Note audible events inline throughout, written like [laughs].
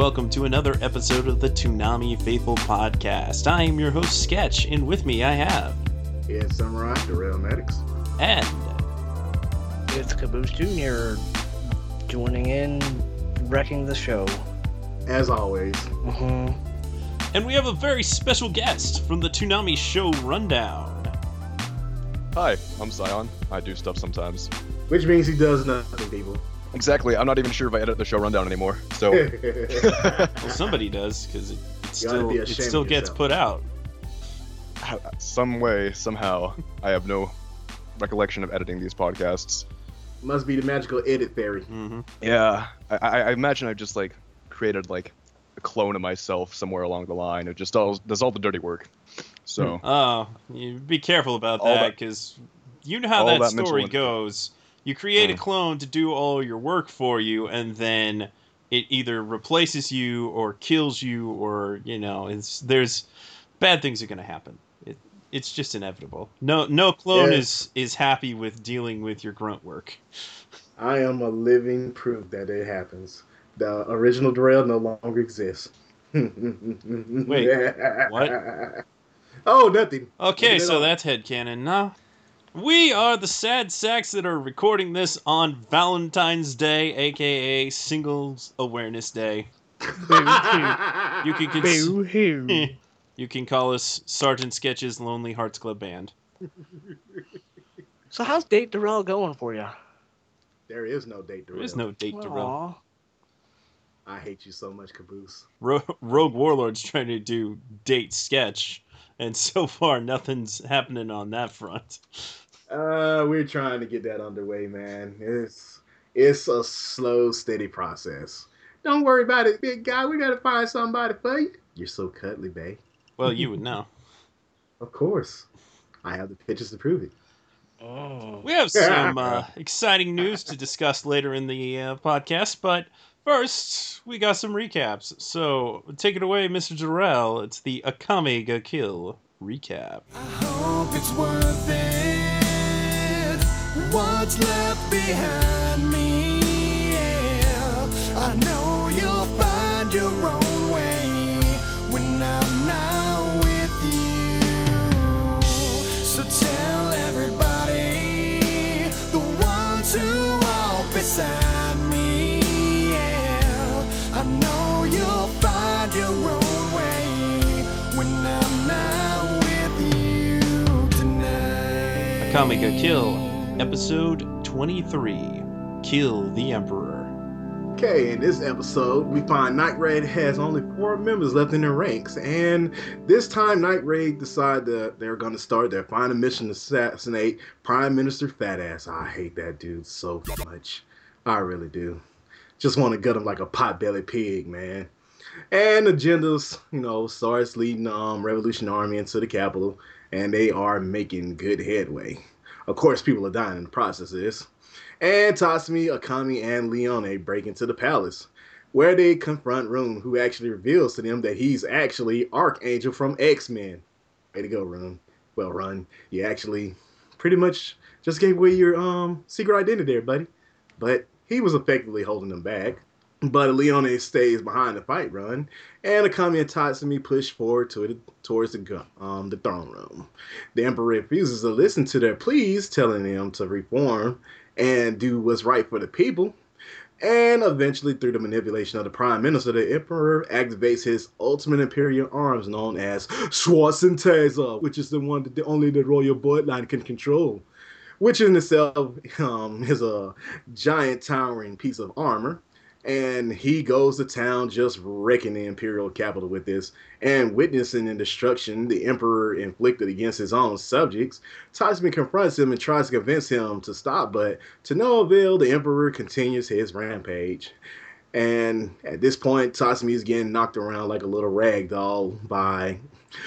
Welcome to another episode of the Toonami Faithful Podcast. I am your host Sketch, and with me I have Yeah, Samurai, the Darrell Maddox. and It's Caboose Jr. joining in, wrecking the show. As always, hmm and we have a very special guest from the Toonami Show Rundown. Hi, I'm Zion. I do stuff sometimes. which means he does nothing, people. Exactly. I'm not even sure if I edit the show rundown anymore. So [laughs] Well, [laughs] somebody does because it, it You ought to still be it still gets yourself. put out. some way, somehow, I have no recollection of editing these podcasts. Must be the magical edit fairy. hmm Yeah, I, I, I imagine I just like created like a clone of myself somewhere along the line. It just all does all the dirty work. So Oh, you be careful about that that- because you know how that, that story input. goes. You create a Mm. clone to do all your work for you, and then it either replaces you or kills you, or you know, it's there's bad things are going to happen. It, it's just inevitable. No, no clone Yeah. is is happy with dealing with your grunt work. I am a living proof that it happens. The original Darrell no longer exists. [laughs] Wait, what? [laughs] Oh, nothing. Okay, Look so all. that's headcanon. Now, we are the sad sacks that are recording this on Valentine's Day, aka Singles Awareness Day. You can cons- [laughs] you can call us Sergeant Sketch's Lonely Hearts Club Band. so how's Date Darrell going for you? there is no date There Darrell. is no date to run. I hate you so much, Caboose. Ro- Rogue Warlord's trying to do date sketch, and so far nothing's happening on that front. Uh, we're trying to get that underway, man. It's it's a slow, steady process. Don't worry about it, big guy. We gotta find somebody for you. You're so cuddly, babe. Well, you would know. [laughs] Of course. I have the pictures to prove it. Mm. We have some [laughs] uh, exciting news to discuss later in the uh, podcast, but first, we got some recaps. So, take it away, Mr. Jarrell. It's the Akame ga Kill recap. I hope it's worth it. What's left behind me? Yeah. I know you'll find your own way when I'm not with you. So tell everybody, the ones who beside me. Yeah. I know you'll find your own way when I'm not with you tonight. Akame Kill, episode 23 Kill the Emperor. Okay, in this episode, we find Night Raid has only four members left in their ranks, and this time Night Raid decide that they're going to start their final mission to assassinate Prime Minister Fat Ass. I hate that dude so much. I really do. Just want to gut him like a pot-bellied pig, man. And agendas, you know, starts leading um Revolution Army into the capital, and they are making good headway. Of course, people are dying in the process of this. And Tatsumi, Akame, and Leone break into the palace, where they confront Rune, who actually reveals to them that he's actually Archangel from X-Men. Way to go, Rune. Well run. You actually pretty much just gave away your um secret identity there, buddy. But he was effectively holding them back. But Leone stays behind the fight run, and Akame and Tatsumi push forward to the, towards the um the throne room. The Emperor refuses to listen to their pleas, telling them to reform and do what's right for the people. And eventually, through the manipulation of the Prime Minister, the Emperor activates his ultimate Imperial arms known as Schwarzenegger, which is the one that the, only the royal bloodline can control. Which in itself um, is a giant towering piece of armor. And he goes to town just wrecking the imperial capital with this. And witnessing the destruction the emperor inflicted against his own subjects, Tatsumi confronts him and tries to convince him to stop, but to no avail, the emperor continues his rampage. And at this point, Tatsumi is getting knocked around like a little rag doll by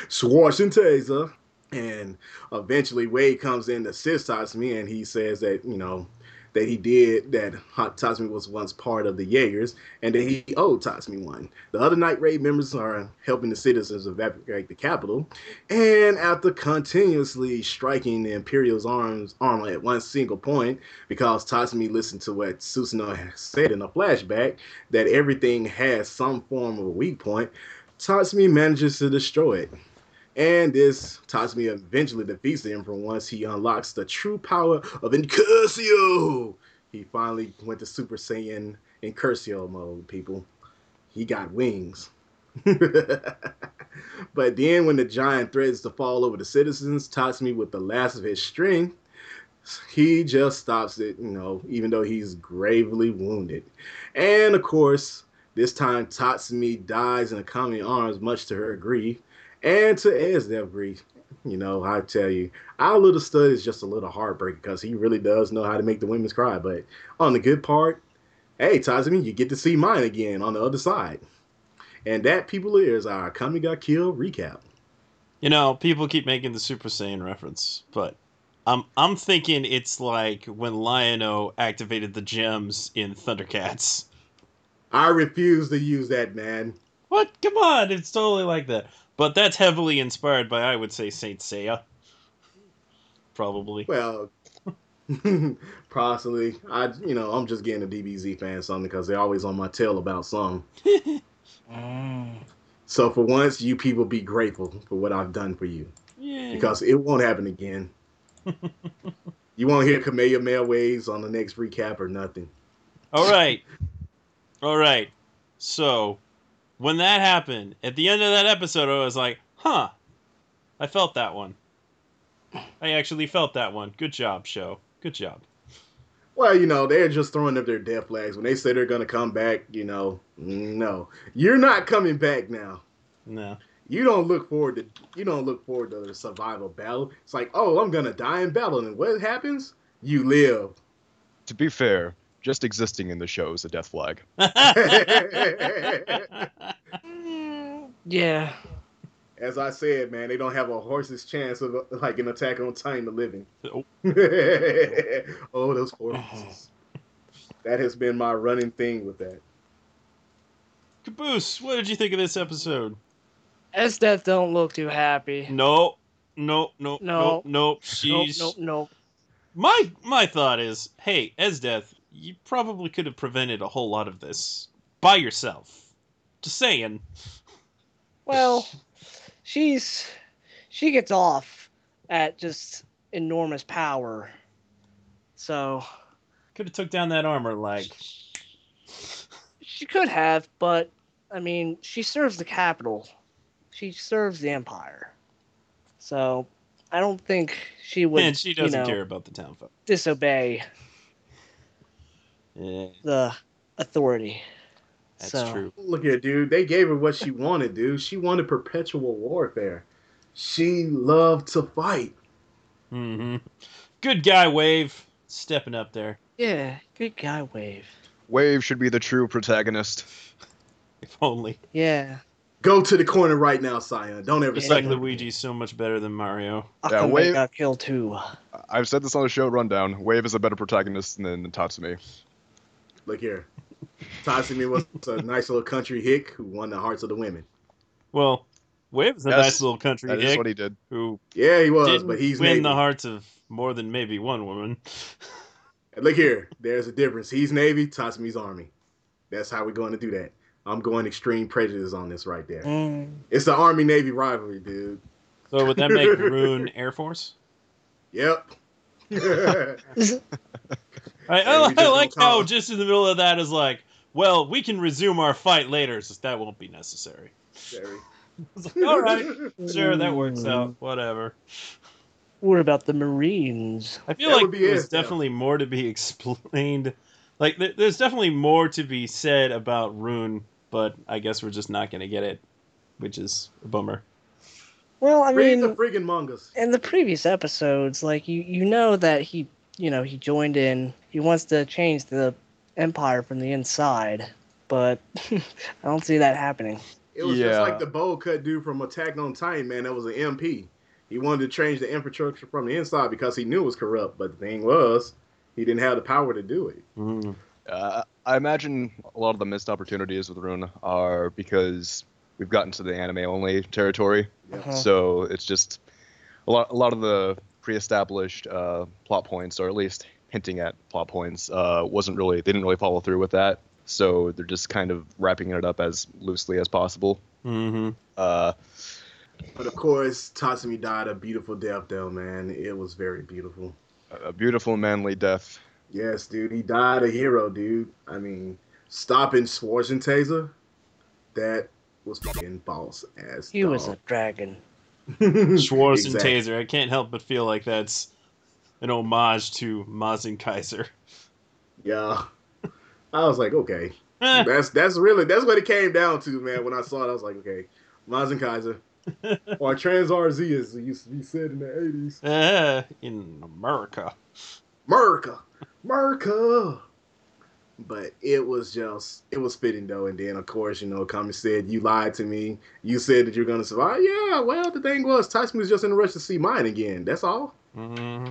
Swash and Taser. And eventually, Wave comes in to assist Tatsumi, and he says that, you know, that he did, that Hot Tatsumi was once part of the Jaegers, and that he owed Tatsumi one. The other Night Raid members are helping the citizens evacuate the capital, and after continuously striking the Imperial's arms armor at one single point, because Tatsumi listened to what Susanoo said in a flashback, that everything has some form of a weak point, Tatsumi manages to destroy it. And this Tatsumi eventually defeats the Emperor once he unlocks the true power of Incursio. He finally went to Super Saiyan Incursio mode, people. He got wings. [laughs] but then when the giant threatens to fall over the citizens, Tatsumi with the last of his strength, he just stops it, you know, even though he's gravely wounded. And of course, this time Tatsumi dies in the common arms, much to her grief and to Esdeath grief. You know, I tell you, our little stud is just a little heartbreaking because he really does know how to make the women's cry. But on the good part, hey, Tatsumi, you get to see Mine again on the other side. And that, people, is our Kami Got Killed recap. You know, people keep making the Super Saiyan reference, but I'm I'm thinking it's like when Lion-O activated the gems in Thundercats. I refuse to use that, man. What? Come on, it's totally like that. But that's heavily inspired by, I would say, Saint Seiya. Probably. Well, [laughs] possibly. I, you know, I'm just getting a DBZ fan something because they're always on my tail about something. [laughs] Mm. So for once, you people be grateful for what I've done for you Yeah. because it won't happen again. [laughs] you won't hear Kamehameha waves on the next recap or nothing. All right. All right. So, when that happened, at the end of that episode, I was like, huh. I felt that one. I actually felt that one. Good job, show. Good job. Well, you know, they're just throwing up their death flags. When they say they're going to come back, you know, no. You're not coming back now. No. You don't look forward to you don't look forward to the survival battle. It's like, "Oh, I'm going to die in battle." And what happens? You live. To be fair, just existing in the show is a death flag. [laughs] Yeah. As I said, man, they don't have a horse's chance of like an attack on Titan the Living. Oh. [laughs] oh, those poor horses. Uh-huh. That has been my running thing with that. Caboose, what did you think of this episode? Esdeath don't look too happy. No, no, no, no, No. no. Nope, She's nope, nope. my my thought is, hey, Esdeath, you probably could have prevented a whole lot of this by yourself. Just saying. Well, [laughs] she's she gets off at just enormous power. So Could have took down that armor like she could have, but I mean, she serves the capital. She serves the empire. So I don't think she would and she doesn't you know, care about the town folk. disobey Yeah, the authority. that's So- true. Look here, dude. They gave her what she wanted, dude. She wanted perpetual warfare. She loved to fight. Mm-hmm. Good guy, Wave, stepping up there. Yeah, good guy wave. Wave should be the true protagonist. [laughs] If only. Yeah. Go to the corner right now, Sion. Don't ever It's say like that. Luigi's so much better than Mario. Akame Wave- got killed too. I've said this on the show rundown. Wave is a better protagonist than Tatsumi. Look here. Tatsumi was a nice little country hick who won the hearts of the women. Well, Wave's a Yes, nice little country That is hick what he did. who Yeah, he was, didn't but he's win Navy. the hearts of more than maybe one woman. Look here. There's a difference. He's Navy, Tatsumi's Army. That's how we're going to do that. I'm going extreme prejudice on this right there. Mm. It's the Army Navy rivalry, dude. So would that make [laughs] Rune Air Force? Yep. [laughs] [laughs] I, [laughs] I, I like how it- just in the middle of that is like, well, we can resume our fight later, so that won't be necessary. Sorry. [laughs] It's like, All right, [laughs] sure, that works out. Whatever. What about the Marines? I feel That like there's it, yeah. definitely more to be explained like th- there's definitely more to be said about Rune, but I guess we're just not gonna get it, which is a bummer. Well, I Read mean, the friggin' mangas. in the previous episodes, like you, you know that he, you know, he joined in. He wants to change the empire from the inside, but [laughs] I don't see that happening. It was Yeah. just like the bowl cut dude from Attack on Titan, man. That was an MP. He wanted to change the infrastructure from the inside because he knew it was corrupt. But the thing was, he didn't have the power to do it. Mm. Uh, I imagine a lot of the missed opportunities with Rune are because we've gotten to the anime only territory. Uh-huh. So it's just a lot. A lot of the pre-established uh, plot points, or at least hinting at plot points, uh, wasn't really. They didn't really follow through with that. So they're just kind of wrapping it up as loosely as possible. hmm Uh, But of course, Tatsumi died a beautiful death, though, man. It was very beautiful. a beautiful manly death. Yes, dude. He died a hero, dude. I mean, stopping Schwarzenegger, that was fucking boss ass. He was a dog. Dragon. Schwarz and Taser. I can't help but feel like that's an homage to Mazinkaiser. Yeah. I was like, okay. [laughs] Eh, That's that's really that's what it came down to, man. When I saw it, I was like, okay, Mazinkaiser [laughs] or Tranzor Z as it used to be said in the eighties. eh, in America. America, America. But it was just it was fitting though, and then of course you know Kami said you lied to me. You said that you're gonna survive. Yeah, well the thing was Tyson was just in a rush to see Mine again. That's all. hmm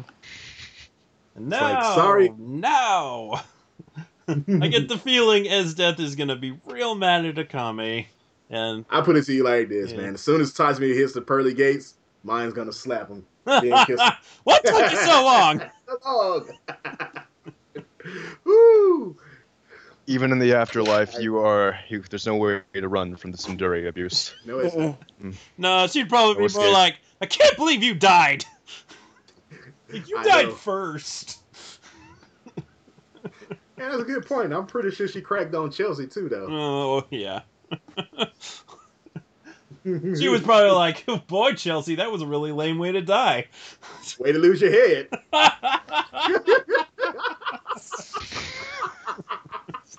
And It's now, like, sorry. no [laughs] I get the feeling Esdeath is gonna be real mad at Akame, and I put it to you like this, Yeah. man. As soon as Tyson hits the pearly gates, Mine's gonna slap him. [laughs] what Yeah, kiss- took you so long? [laughs] Dog. Woo! Even in the afterlife, you are. You, there's no way to run from the tsundere abuse. No, it's Mm-mm. No, she'd probably No be more escape. like, I can't believe you died. Like, you I died know. first. [laughs] Yeah, that's a good point. I'm pretty sure she cracked on Chelsea too, though. Oh yeah. [laughs] She was probably like, [laughs] "Boy, Chelsea, that was a really lame way to die." Way to lose your head.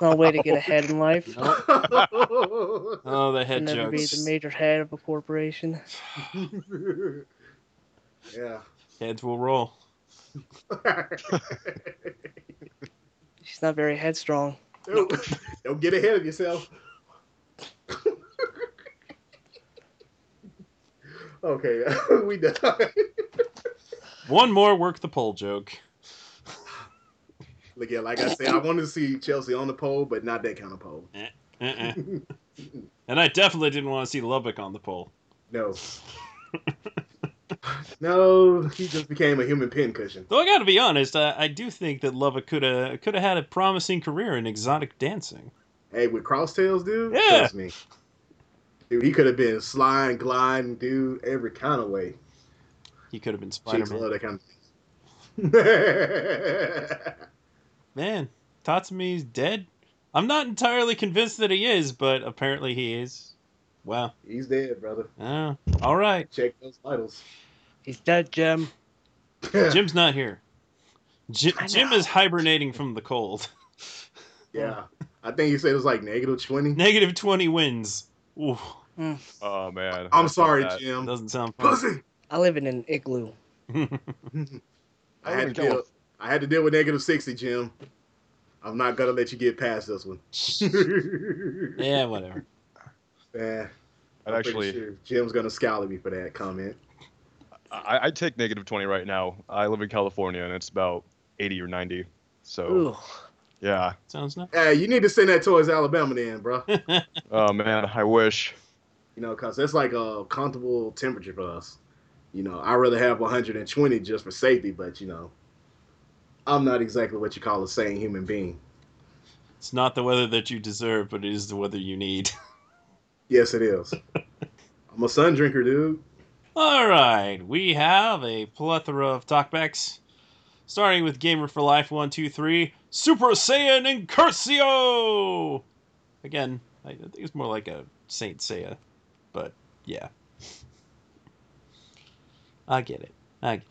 It's no way to get ahead in [laughs] life. oh, the head Never be the major head of a corporation. [laughs] yeah. Heads will roll. [laughs] She's not very headstrong. don't, don't get ahead of yourself. okay, we done. One more work the pole joke. Look at, like I said, I wanted to see Chelsea on the pole, but not that kind of pole. Uh-uh. And I definitely didn't want to see Lubbock on the pole. No. [laughs] no, he just became a human pincushion. Though I got to be honest, I, I do think that Lubbock could have could have had a promising career in exotic dancing. Hey, with crosstails, dude, Yeah. trust me. Dude, he could have been sliding, gliding, dude, every kind of way. He could have been Chicks Spider Man. love that kind of thing. [laughs] Man, Tatsumi's dead. I'm not entirely convinced that he is, but apparently he is. Wow. He's dead, brother. Oh, all right. Check those vitals. He's dead, Jim. [laughs] Jim's not here. Jim, Jim is hibernating from the cold. [laughs] yeah. I think he said it was like negative 20. Negative 20 wins. Ooh, hmm. Oh man. I'm I sorry. Jim. doesn't sound fun. Pussy! I live in an igloo. I [laughs] I had, to live in deal, I had to deal with negative 60, Jim. I'm not going to let you get past this one. [laughs] yeah, whatever. Yeah. I'd I'm actually, sure Jim's going to scowl at me for that comment. I, I'd take negative 20 right now. I live in California and it's about 80 or 90. So Ooh. yeah. Sounds nice. Hey, you need to send that towards Alabama then, bro. [laughs] Oh man, I wish. You know, because that's like a comfortable temperature for us. You know, I'd rather have 120 just for safety, but, you know, I'm not exactly what you call a sane human being. It's not the weather that you deserve, but it is the weather you need. Yes, it is. [laughs] I'm a sun drinker, dude. All right, we have a plethora of talkbacks, starting with Gamer for Life one two three Super Saiyan Incursio. Again, I think it's more like a Saint Seiya, but yeah, I get it. I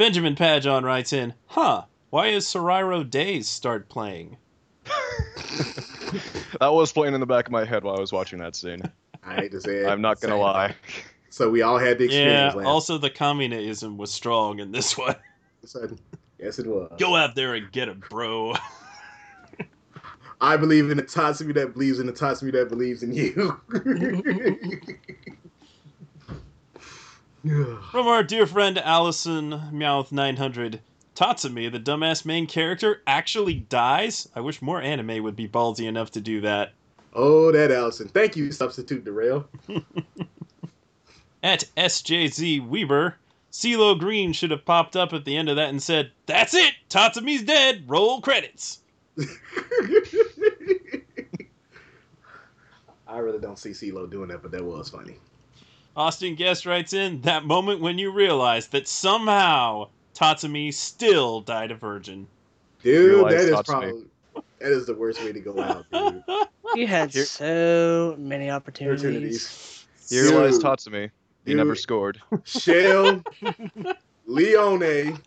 Benjamin Pajon writes in, "Huh? Why is Soriro Days start playing? [laughs] That was playing in the back of my head while I was watching that scene. I hate to say it. I'm not gonna lie. So we all had the Yeah, experience last also the communism was strong in this one. sudden. [laughs] Yes, it was. Go out there and get him, bro. I believe in the Tatsumi that believes in the Tatsumi that believes in you. [laughs] From our dear friend Allison Meowth900, Tatsumi, the dumbass main character, actually dies? I wish more anime would be ballsy enough to do that. oh, that Allison. Thank you, substitute derail. [laughs] At SJZ Weber, CeeLo Green should have popped up at the end of that and said, That's it! Tatsumi's dead! Roll credits! [laughs] I really don't see CeeLo doing that, but that was funny. Austin Guest writes in, That moment when you realize that somehow Tatsumi still died a virgin. Dude, Realize that is Tatsumi. probably that is the worst way to go out, dude. [laughs] You had Here- so many opportunities. Opportunities. You realize Dude. Tatsumi. He Dude. never scored. Shell, [laughs] Leone,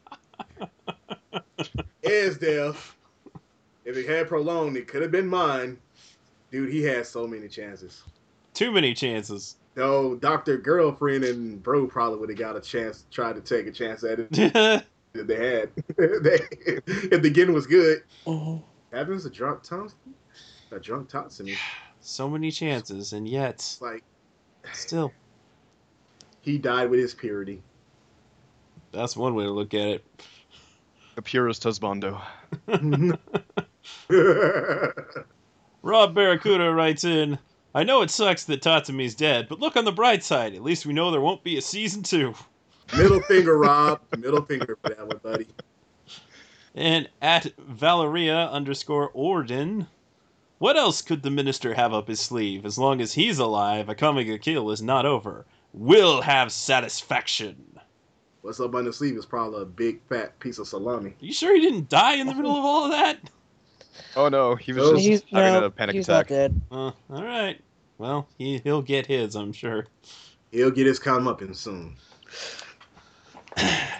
Esdeath. If it had prolonged, it could have been mine. Dude, he had so many chances. Too many chances. No, Doctor Girlfriend and Bro probably would have got a chance, tried to take a chance at it [laughs] if they had. [laughs] they, if the getting was good. Mhm. Happens a drunk Thompson, a drunk Tatsumi. [sighs] so many chances, and yet, like still. [sighs] he died with his purity. That's one way to look at it. The purest husbando. [laughs] Rob Barracuda writes in, I know it sucks that Tatsumi's dead, but look on the bright side. At least we know there won't be a season two. Middle finger, Rob. Middle finger for that one, buddy. And at Valeria underscore Orden, what else could the minister have up his sleeve? As long as he's alive, Akame ga Kill is not over. We'll have satisfaction. What's up on the sleeve is probably a big fat piece of salami. you sure he didn't die in the middle of all of that? Oh no, he was Oh. just He's, having no, a panic he's attack. not dead. Uh, all right. Well, he, he'll get his, I'm sure. He'll get his comeuppance soon.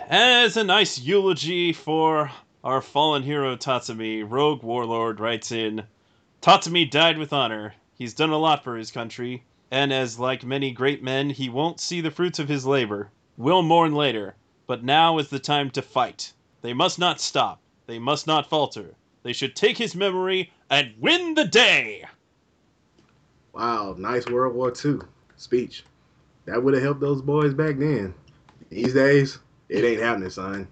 As a nice eulogy for our fallen hero Tatsumi, Rogue Warlord writes in Tatsumi died with honor. He's done a lot for his country, and as like many great men, he won't see the fruits of his labor. We'll mourn later, but now is the time to fight. They must not stop. They must not falter. They should take his memory and win the day. Wow, nice World War II speech. That would have helped those boys back then. These days, it ain't happening, son.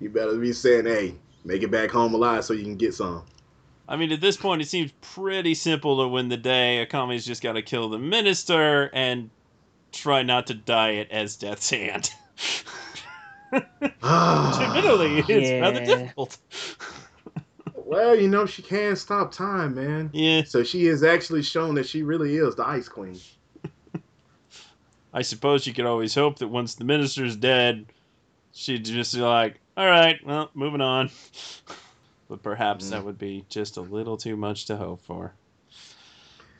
You better be saying, hey, make it back home alive so you can get some. I mean, at this point, it seems pretty simple to win the day. Akame's just got to kill the minister and try not to die at Esdeath's hand. [laughs] Ah. Admittedly, it's rather difficult. Well, you know, she can't stop time, man. Yeah, So she has actually shown that she really is the Ice Queen. [laughs] I suppose you could always hope that once the minister's dead, she'd just be like, all right, well, moving on. [laughs] But perhaps that mm. would be just a little too much to hope for.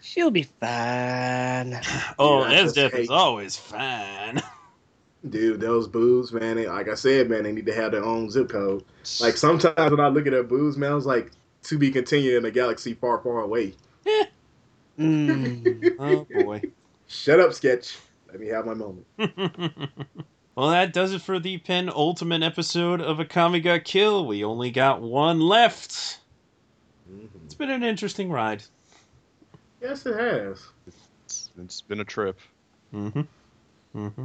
She'll be fine. Oh, Yeah, as is always fine. [laughs] Dude, those boobs, man, they, like I said, man, they need to have their own zip code. Like sometimes when I look at their boobs, man, I was like, to be continued in a galaxy far, far away. [laughs] Mm. oh, boy. Shut up, sketch. Let me have my moment. [laughs] well, that does it for the penultimate episode of Akami Got Kill. We only got one left. Mhm. It's been an interesting ride. Yes, it has. It's, it's been a trip. Mm-hmm. Mm-hmm.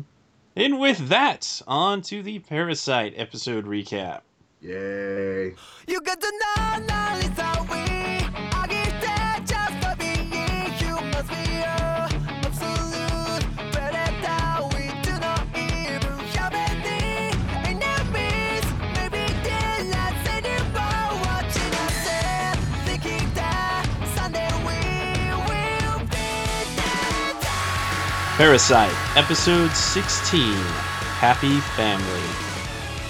And with that, on to the Parasyte episode recap. Yay. You got to know knowledge Parasyte, episode 16 Happy Family.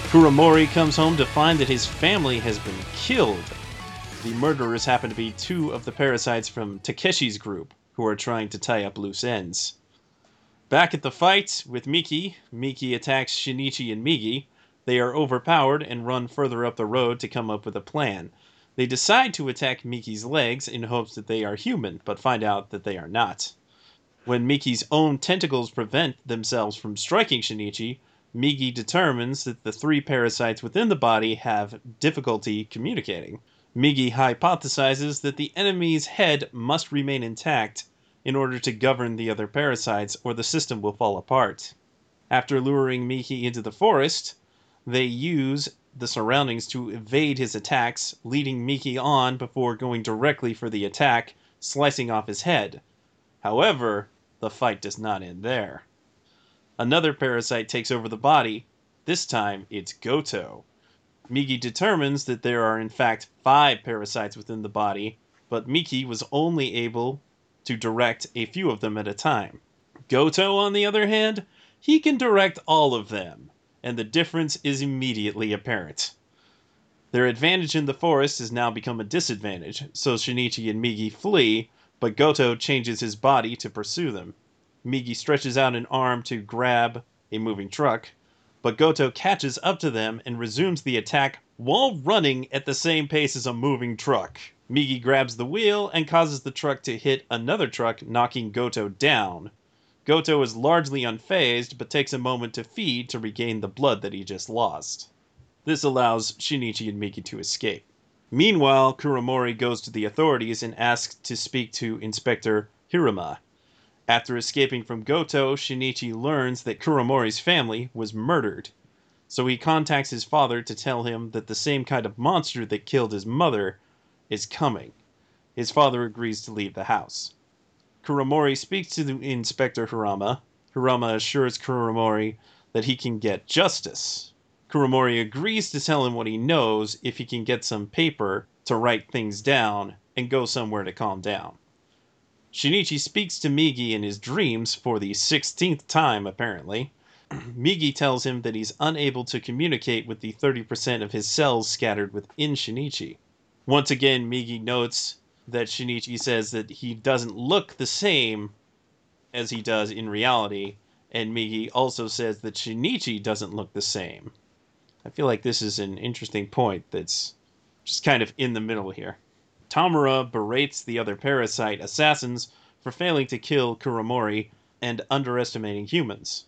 Kuramori comes home to find that his family has been killed. The murderers happen to be two of the parasites from Takeshi's group, who are trying to tie up loose ends. Back at the fight with Miki, Miki attacks Shinichi and Migi. They are overpowered and run further up the road to come up with a plan. They decide to attack Miki's legs in hopes that they are human, but find out that they are not. When Miki's own tentacles prevent themselves from striking Shinichi, Migi determines that the three parasites within the body have difficulty communicating. Migi hypothesizes that the enemy's head must remain intact in order to govern the other parasites, or the system will fall apart. After luring Miki into the forest, they use the surroundings to evade his attacks, leading Miki on before going directly for the attack, slicing off his head. However, the fight does not end there. Another parasite takes over the body. This time, it's Goto. Migi determines that there are in fact five parasites within the body, but Miki was only able to direct a few of them at a time. Goto, on the other hand, he can direct all of them, and the difference is immediately apparent. Their advantage in the forest has now become a disadvantage, so Shinichi and Migi flee, but Goto changes his body to pursue them. Migi stretches out an arm to grab a moving truck, but Goto catches up to them and resumes the attack while running at the same pace as a moving truck. Migi grabs the wheel and causes the truck to hit another truck, knocking Goto down. Goto is largely unfazed, but takes a moment to feed to regain the blood that he just lost. This allows Shinichi and Migi to escape. Meanwhile, Kuramori goes to the authorities and asks to speak to Inspector Hirama. After escaping from Goto, Shinichi learns that Kuramori's family was murdered. So he contacts his father to tell him that the same kind of monster that killed his mother is coming. His father agrees to leave the house. Kuramori speaks to the Inspector Hirama. Hirama assures Kuramori that he can get justice. Kuramori agrees to tell him what he knows if he can get some paper to write things down and go somewhere to calm down. Shinichi speaks to Migi in his dreams for the 16th time, apparently. [clears throat] Migi tells him that he's unable to communicate with the 30% of his cells scattered within Shinichi. Once again, Migi notes that Shinichi says that he doesn't look the same as he does in reality, and Migi also says that Shinichi doesn't look the same. I feel like this is an interesting point that's just kind of in the middle here. Tamura berates the other parasite assassins for failing to kill Kuramori and underestimating humans.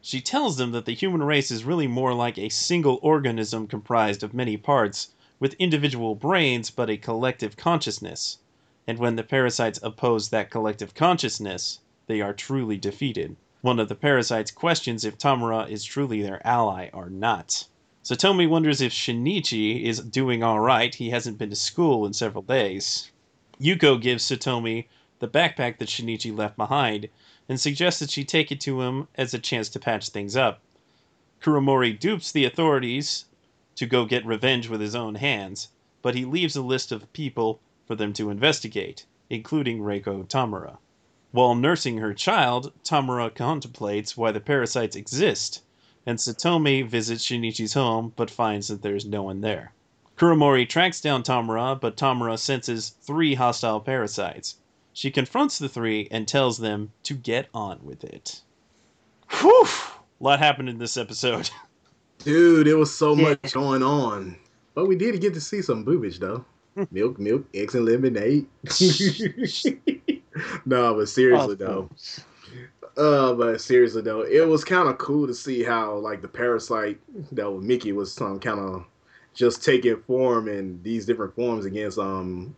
She tells them that the human race is really more like a single organism comprised of many parts, with individual brains but a collective consciousness. And when the parasites oppose that collective consciousness, they are truly defeated. One of the parasites questions if Tamura is truly their ally or not. Satomi wonders if Shinichi is doing alright, he hasn't been to school in several days. Yuko gives Satomi the backpack that Shinichi left behind and suggests that she take it to him as a chance to patch things up. Kuramori dupes the authorities to go get revenge with his own hands, but he leaves a list of people for them to investigate, including Reiko Tamura. While nursing her child, Tamura contemplates why the parasites exist, and Satomi visits Shinichi's home but finds that there's no one there. Kuramori tracks down Tamura, but Tamura senses three hostile parasites. She confronts the three and tells them to get on with it. Whew! A lot happened in this episode. [laughs] Dude, it was so Yeah. much going on. But we did get to see some boobage though. [laughs] milk, milk, eggs and lemonade. [laughs] no, but seriously Oh, though. Uh, but seriously though, it was kind of cool to see how like the parasite that was Miki was um, kind of just taking form in these different forms against um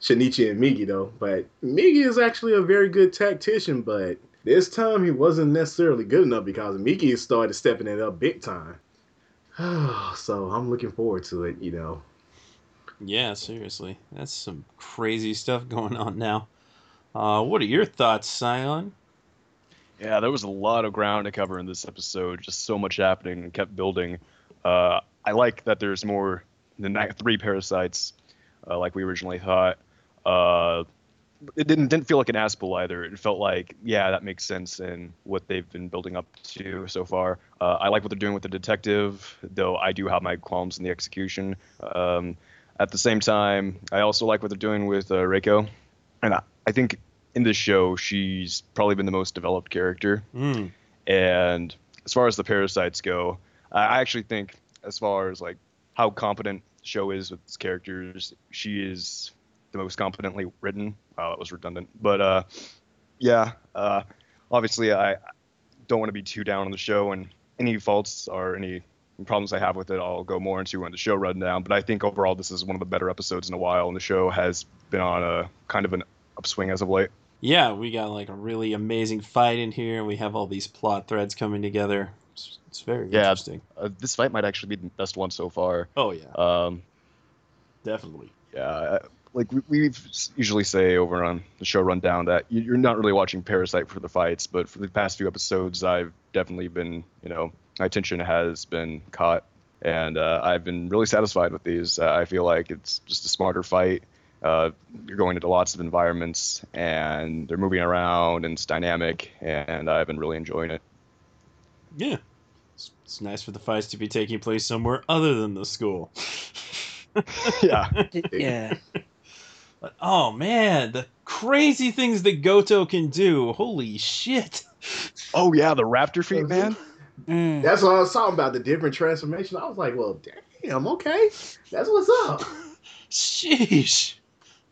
Shinichi and Migi though. But Migi is actually a very good tactician, but this time he wasn't necessarily good enough because Migi started stepping it up big time. [sighs] so I'm looking forward to it, you know. Yeah, seriously. That's some crazy stuff [laughs] going on now. Uh, what are your thoughts, Scion? Yeah, there was a lot of ground to cover in this episode. Just so much happening and kept building. Uh, I like that there's more than three parasites, uh, like we originally thought. Uh, it didn't didn't feel like an aspel either. It felt like, yeah, that makes sense in what they've been building up to so far. Uh, I like what they're doing with the detective, though I do have my qualms in the execution. Um, at the same time, I also like what they're doing with uh, Reiko, and I, I think in this show she's probably been the most developed character. Mm. And as far as the parasites go, I actually think, as far as like how competent the show is with its characters, she is the most competently written. Wow, that was redundant. But uh, yeah, uh, obviously I don't want to be too down on the show, and any faults or any problems I have with it, I'll go more into when the show runs down. But I think overall, this is one of the better episodes in a while, and the show has been on a kind of an upswing as of late. Yeah, we got like a really amazing fight in here. and We have all these plot threads coming together. It's, it's very Yeah. interesting. Uh, this fight might actually be the best one so far. Oh yeah, Um, definitely. yeah, like we, usually say over on the show rundown that you- you're not really watching Parasyte for the fights, but for the past few episodes, I've definitely been, you know, my attention has been caught, and uh, I've been really satisfied with these. Uh, I feel like it's just a smarter fight. Uh, you're going into lots of environments, and they're moving around, and it's dynamic, and I've been really enjoying it. Yeah, it's, it's nice for the fights to be taking place somewhere other than the school. [laughs] yeah, [laughs] yeah. But oh man, the crazy things that Goto can do! Holy shit! Oh yeah, the raptor feet, man. Mm. That's what I was talking about. The different transformation. I was like, well, damn, okay, that's what's up. [laughs] Sheesh!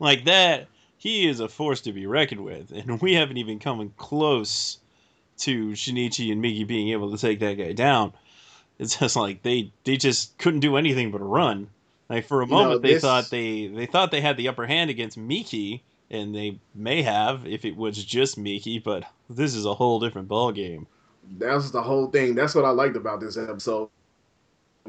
Like that, he is a force to be reckoned with, and we haven't even come close to Shinichi and Miki being able to take that guy down. It's just like they they just couldn't do anything but run. Like for a You know, moment, they this- thought they they thought they had the upper hand against Miki, and they may have if it was just Miki. But this is a whole different ball game. That's the whole thing. That's what I liked about this episode.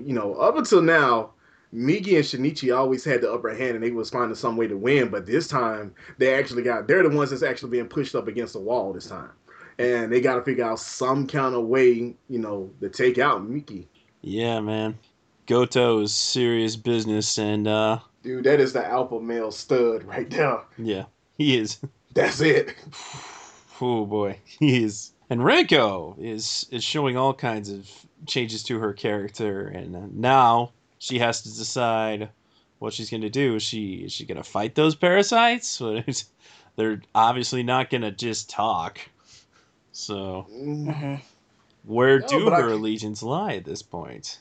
You know, up until now, Migi and Shinichi always had the upper hand and they was finding some way to win, but this time they actually got they're the ones that's actually being pushed up against the wall this time. And they gotta figure out some kind of way, you know, to take out Miki. Yeah, man. Goto is serious business, and uh, Dude, that is the alpha male stud right there. yeah, he is. [laughs] That's it. Oh boy, he is. And Reiko is is showing all kinds of changes to her character, and uh, now she has to decide what she's going to do. Is she is she going to fight those parasites? [laughs] They're obviously not going to just talk. So Mhm. where No, do but I her c- allegiance lie at this point?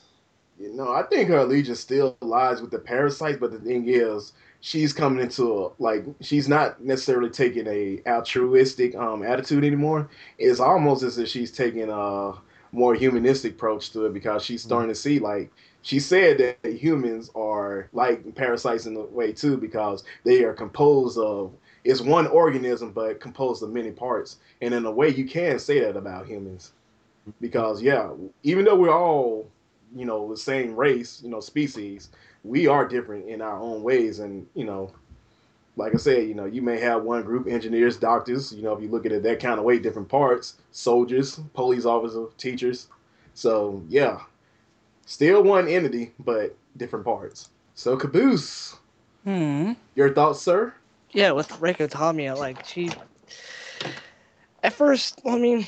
You know, I think her allegiance still lies with the parasites, but the thing is, she's coming into a, like she's not necessarily taking a altruistic um attitude anymore. It's almost as if she's taking a more humanistic approach to it because she's starting to see like she said that humans are like parasites in a way too because they are composed of it's one organism but composed of many parts. And in a way you can say that about humans. Because yeah even though we're all you know the same race you know species we are different in our own ways. And you know like i said you know you may have one group engineers doctors you know if you look at it that kind of way different parts soldiers police officers teachers. So yeah still one entity but different parts so caboose Hmm. your thoughts sir Yeah, with Reiko Tamiya, like she. At first, I mean,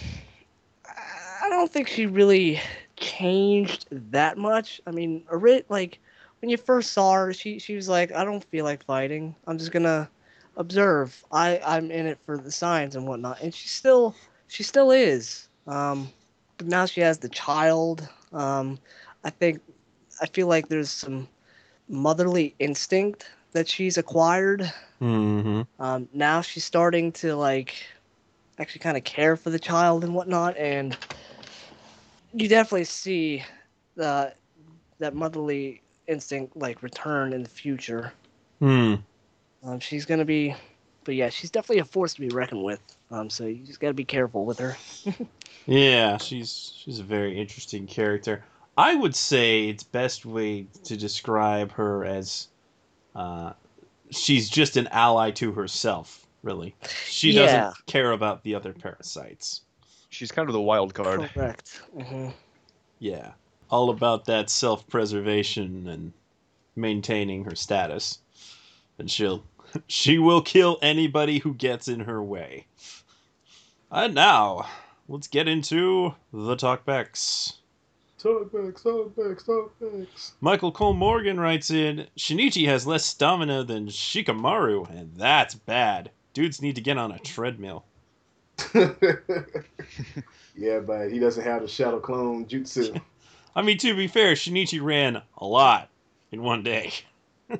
I don't think she really changed that much. I mean, ori- like when you first saw her, she she was like, I don't feel like fighting. I'm just gonna observe. I I'm in it for the science and whatnot, and she still she still is. Um, but now she has the child. Um, I think I feel like there's some motherly instinct that she's acquired Mm-hmm. um, now she's starting to like actually kind of care for the child and whatnot, and you definitely see the that motherly instinct like return in the future. Hmm. Um, she's gonna be, but yeah, she's definitely a force to be reckoned with. Um, so you just gotta be careful with her. [laughs] Yeah, she's she's a very interesting character. I would say its best way to describe her as uh, she's just an ally to herself, really. She Yeah. doesn't care about the other parasites. She's kind of the wild card. Correct. hmm Yeah. All about that self preservation and maintaining her status. And she'll [laughs] she will kill anybody who gets in her way. And now, let's get into the talkbacks. Talkbacks talkbacks talkbacks Michael Cole Morgan writes in Shinichi has less stamina than Shikamaru, and that's bad. Dudes need to get on a treadmill. [laughs] yeah, but he doesn't have the shadow clone jutsu. [laughs] I mean, to be fair, Shinichi ran a lot in one day. [laughs]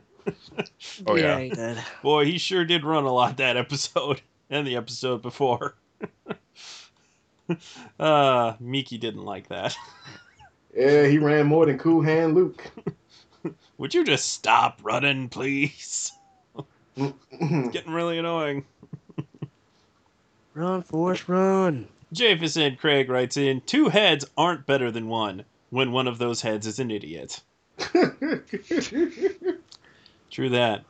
Oh, yeah. he did. Boy, he sure did run a lot that episode and the episode before. uh, Miki didn't like that. Yeah, he ran more than Cool Hand Luke. [laughs] Would you just stop running, please? It's getting really annoying. Run, Forrest, run. Jafison Craig writes in Two heads aren't better than one when one of those heads is an idiot. [laughs] True that.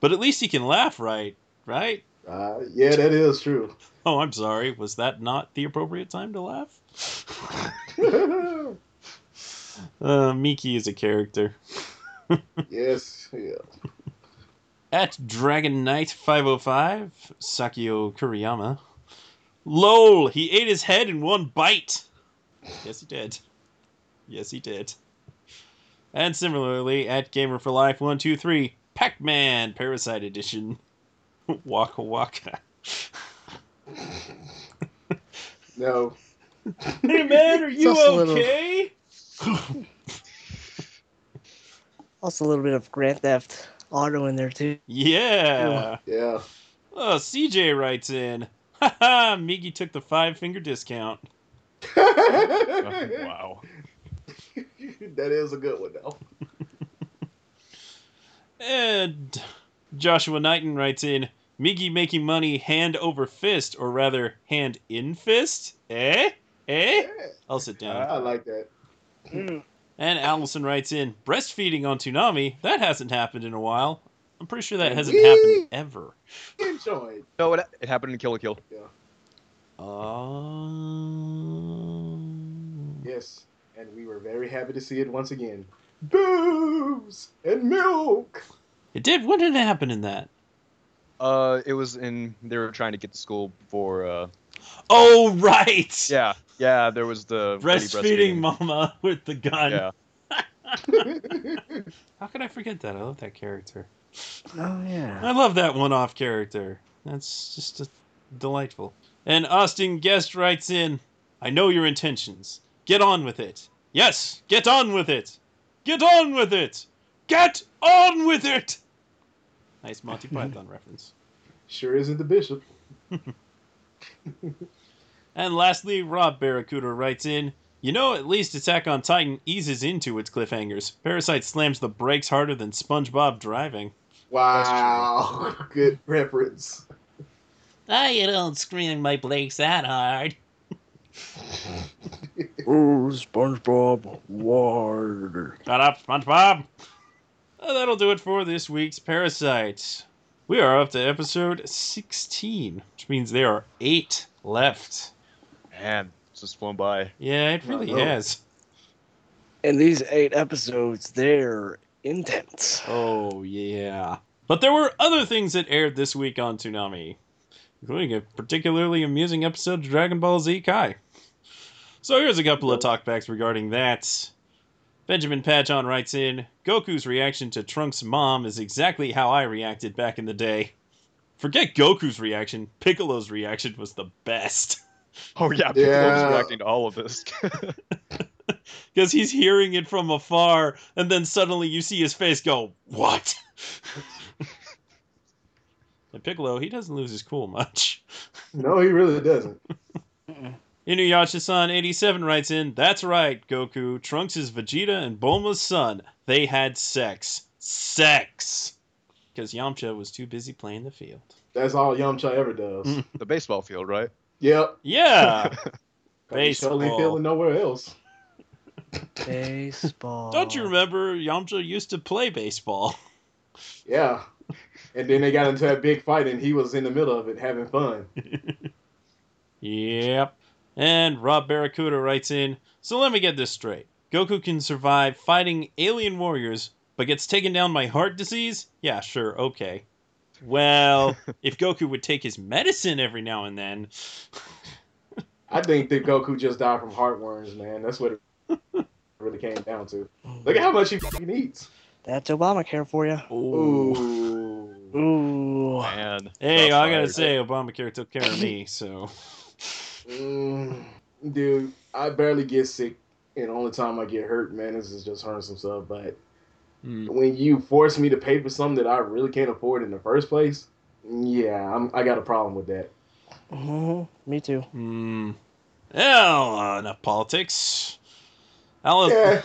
But at least he can laugh right, right? uh, yeah, that is true. Oh, I'm sorry. Was that not the appropriate time to laugh? [laughs] Uh, Miki is a character. [laughs] yes, yeah. At Dragon Knight 505, Sakio Kuriyama. LOL, he ate his head in one bite. Yes, he did. Yes, he did. And similarly, at Gamer for Life 123, Pac Man Parasyte Edition. [laughs] Waka Waka. [laughs] No. Hey man, are you also little- okay? Also, a little bit of Grand Theft Auto in there too. Yeah. Yeah. Oh, CJ writes in. Haha, Migi took the five finger discount. Oh, [laughs] wow. that is a good one though. And Joshua Knighton writes in Migi making money hand over fist, or rather, hand in fist? Eh? Eh? I'll sit down. I like that. Mm. And Allison writes in Breastfeeding on Toonami? That hasn't happened in a while. I'm pretty sure that hasn't Whee! happened ever. Enjoyed. No, it, it happened in Kill la Kill. Um, Yes, and we were very happy to see it once again. Booze and milk. it did. When did it happen in that? Uh, it was in. They were trying to get to school for. Uh, Oh, right! yeah, yeah. There was the lady Breastfeeding mama [laughs] with the gun. Yeah. [laughs] How could I forget that? I love that character. Oh yeah. I love that one-off character. That's just a, delightful. And Austin Guest writes in, "I know your intentions. Get on with it. Yes, get on with it. Get on with it. Get on with it." Nice Monty [laughs] Python reference. Sure isn't the bishop. And lastly, Rob Barracuda writes in, You know, at least Attack on Titan eases into its cliffhangers. Parasyte slams the brakes harder than SpongeBob driving. Wow. [laughs] Good reference. Ah, you don't scream my brakes that hard. [laughs] Oh, SpongeBob, water. Shut up, SpongeBob! Uh, that'll do it for this week's Parasyte. We are up to episode 16, which means there are eight left. Man, it's just flown by. Yeah, it really Oh, has. And these eight episodes, they're intense. Oh, yeah. But there were other things that aired this week on Toonami, including a particularly amusing episode of Dragon Ball Z Kai. So here's a couple of talkbacks regarding that. Benjamin Patchon writes in Goku's reaction to Trunks' mom is exactly how I reacted back in the day. Forget Goku's reaction, Piccolo's reaction was the best. [laughs] Oh yeah, people Yeah. are reacting to all of this. Because [laughs] [laughs] he's hearing it from afar, and then suddenly you see his face go, What? [laughs] and Piccolo, he doesn't lose his cool much. No, he really doesn't. Inuyasha-san 87 writes in, That's right, Goku. Trunks is Vegeta and Bulma's son. They had sex. Sex! Because Yamcha was too busy playing the field. That's all Yamcha ever does. The baseball field, right? Yep. Yeah! 'Cause he surely Baseball. feeling nowhere else. Baseball. Don't you remember Yamcha used to play baseball? Yeah. And then they got into that big fight, and he was in the middle of it having fun. Yep. And Rob Barracuda writes in So let me get this straight. Goku can survive fighting alien warriors, but gets taken down by heart disease? Yeah, sure, okay. Well, [laughs] if Goku would take his medicine every now and then. I think that Goku just died from heartworms, man. That's what it really came down to. Look at how much he fucking eats. That's Obamacare for you. Ooh. Ooh. Ooh. Man. Hey, I gotta fired. say, Obamacare took care of me, so. Mm, dude, I barely get sick And the only time I get hurt, man, is just hurting some stuff. But Mm. when you force me to pay for something that I really can't afford in the first place, yeah, I'm, I got a problem with that. hmm Me too. Mm. Well, uh, enough politics. Al- Yeah.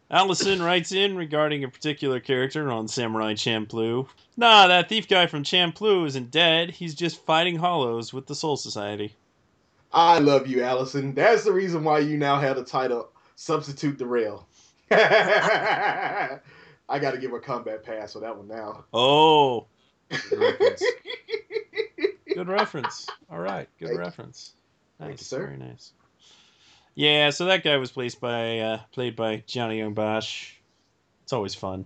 [laughs] Allison writes in regarding a particular character on Samurai Champloo. Nah, that thief guy from Champloo isn't dead. He's just fighting hollows with the Soul Society. I love you, Allison. That's the reason why you now have the title Substitute the Rail. [laughs] I got to give a combat pass for that one now. Oh, good reference. good reference. All right, good Thank reference. Thank Nice, you, sir. very nice. Yeah, so that guy was played by uh, played by Johnny Yong Bosch. It's always fun.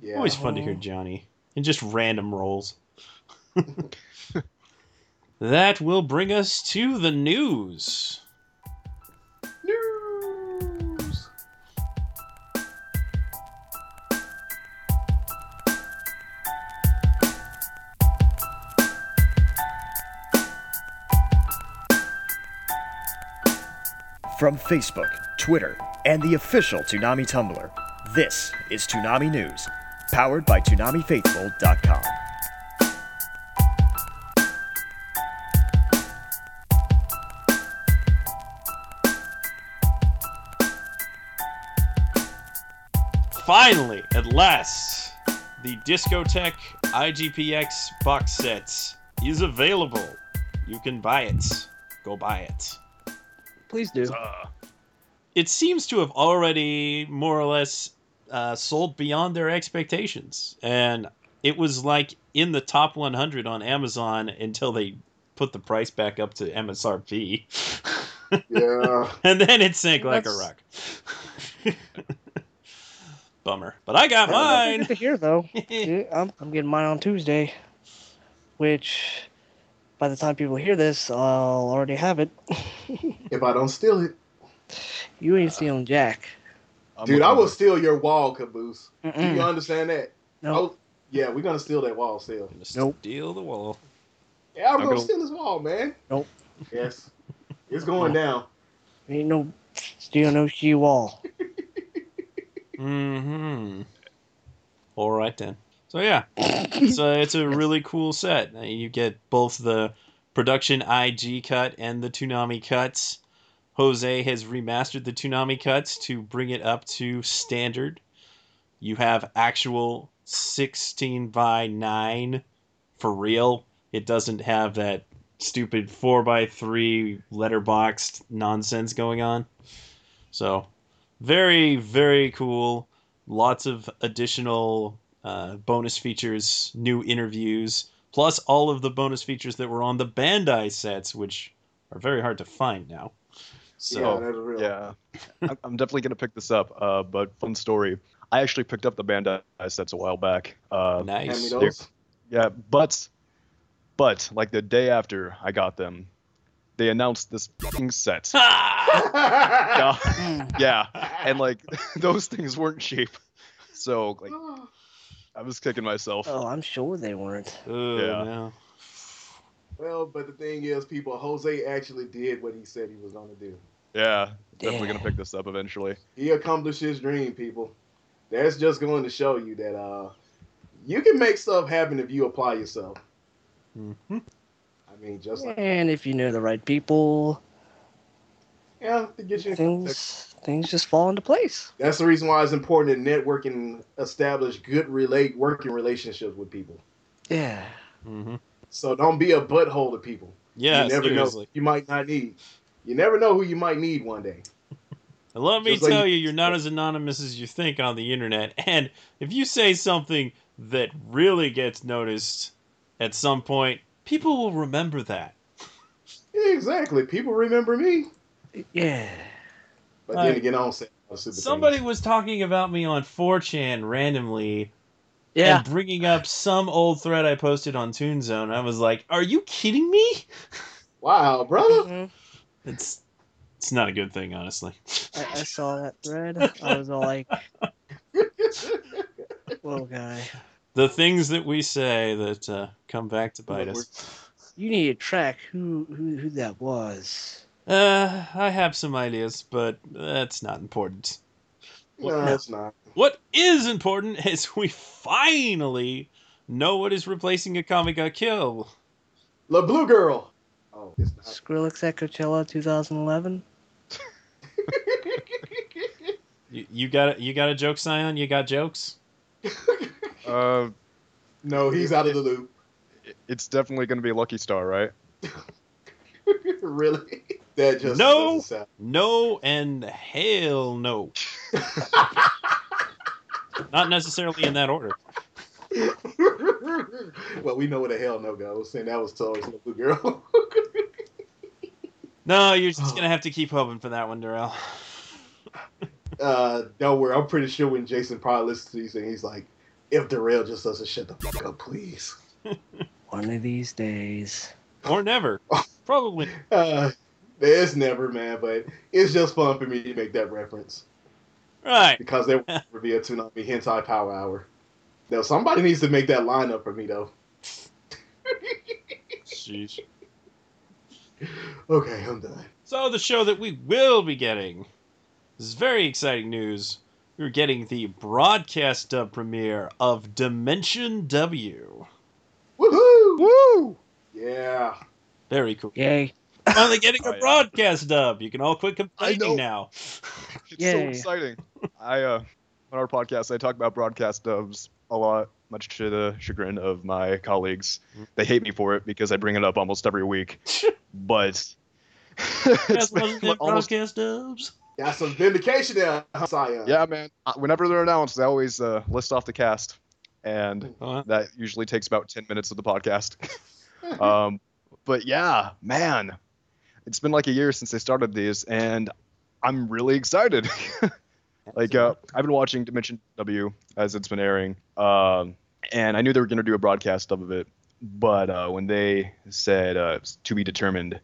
Yeah. Always fun to hear Uh-huh. Johnny in just random roles. [laughs] that will bring us to the news. News. From Facebook, Twitter, and the official Toonami Tumblr, this is Toonami News, powered by ToonamiFaithful.com. Finally, at last, the Discotek IGPX box set is available. You can buy it. Go buy it. Please do. Uh, It seems to have already more or less uh, sold beyond their expectations. And it was like in the top 100 on Amazon until they put the price back up to MSRP. [laughs] Yeah. and then it sank like a rock. [laughs] Bummer. But I got mine. good to hear though. [laughs] I'm, I'm getting mine on Tuesday, which by the time people hear this, I'll already have it. if I don't steal it, You ain't stealing Jack. I'm dude, I looking- will steal your wall, Caboose. Do you understand that? No. Oh, yeah, we're gonna steal that wall still. Nope. Steal the wall. Yeah, I'm, I'm gonna gonna- steal this wall, man. Nope. Yes, it's going down. Ain't no steal no she wall. Mm-hmm. All right then. So yeah, so it's a [laughs] really cool set. Uh, You get both the production IG cut and the Toonami cuts. Jose has remastered the Toonami cuts to bring it up to standard. You have actual 16 by 9 for real. It doesn't have that stupid 4 by 3 letterboxed nonsense going on. So, very, very cool. Lots of additional uh, bonus features, new interviews, plus all of the bonus features that were on the Bandai sets, which are very hard to find now. So, yeah, that's real. Yeah, I'm, I'm definitely gonna pick this up. Uh, but fun story. I actually picked up the Bandai sets a while back. Uh, nice. yeah, but but like the day after I got them, they announced this fucking set. [laughs] yeah, Mm. yeah, and like [laughs] those things weren't cheap. So like [gasps] [laughs] I was kicking myself. Oh, I'm sure they weren't. Yeah. no. well, but the thing is, people, Jose actually did what he said he was gonna do. Yeah, definitely gonna pick this up eventually. He accomplished his dream, people. That's just going to show you that uh, you can make stuff happen if you apply yourself. Mhm. I mean, just like And if you know the right people, yeah, to get you in contact. things things just fall into place. That's the reason why it's important to network and establish good relate working relationships with people. Yeah. Mhm. So don't be a butthole to people. Yeah, you never seriously. know. You might not need. You never know who you might need one day. [laughs] And let me Just tell you- you, you're not as anonymous as you think on the internet. And if you say something that really gets noticed at some point, people will remember that. Exactly. People remember me. Yeah. But Right. then again, I don't say Somebody things. was talking about me on 4chan randomly Yeah. and bringing up some old thread I posted on Toonzone. I was like, "Are you kidding me?" [laughs] Wow, brother. Mhm. It's it's not a good thing, honestly. I, I [laughs] saw that thread. I was all like, [laughs] "Whoa, guy, The things that we say that uh, come back to bite us. you need to track who who who that was." Uh, I have some ideas, but that's not important. No, it's not. What is important [laughs] is we finally know what is replacing Akame ga Kill. La Blue Girl. Oh, it's not. Skrillex at Coachella 2011. [laughs] You, you got you got a joke, Scion? You got jokes? [laughs] Uh, no, he's out of the loop. it's definitely going to be Lucky Star, right? really? That just No. sound- No and hell no. [laughs] Not necessarily in that order. [laughs] well, we know what the hell no goes, and that was towards La Blue Girl. [laughs] No, you're just gonna have to keep hoping for that one, Darrell. uh, don't worry. I'm pretty sure when Jason probably listens to these things, he's like, if Darrell just doesn't shut the fuck up, please. One of these days. Or never. Probably. Uh, there's never, man, but it's just fun for me to make that reference Right. because there [laughs] will never be a Toonami Hentai Power Hour. Now, somebody needs to make that lineup for me, though. Sheesh. Okay, I'm done. So the show that we will be getting this is very exciting news. We're getting the broadcast dub premiere of Dimension W. Woohoo! Woo! Yeah. Very cool. Yay. Finally getting [laughs] Oh, a yeah. broadcast dub. You can all quit complaining now. [laughs] It's so exciting. I uh, on our podcast, I talk about broadcast dubs a lot, much to the chagrin of my colleagues. They hate me for it because I bring it up almost every week. [laughs] but it's Yes, been wasn't almost broadcast dubs. Got some vindication there, Sion. Yeah, man. Whenever they're announced, they always uh, list off the cast, and Huh? that usually takes about ten minutes of the podcast. um, but yeah, man, it's been like a year since they started these, and I'm really excited. [laughs] like, uh, I've been watching Dimension W as it's been airing, um, and I knew they were gonna do a broadcast of it, but uh, when they said uh, it's to be determined,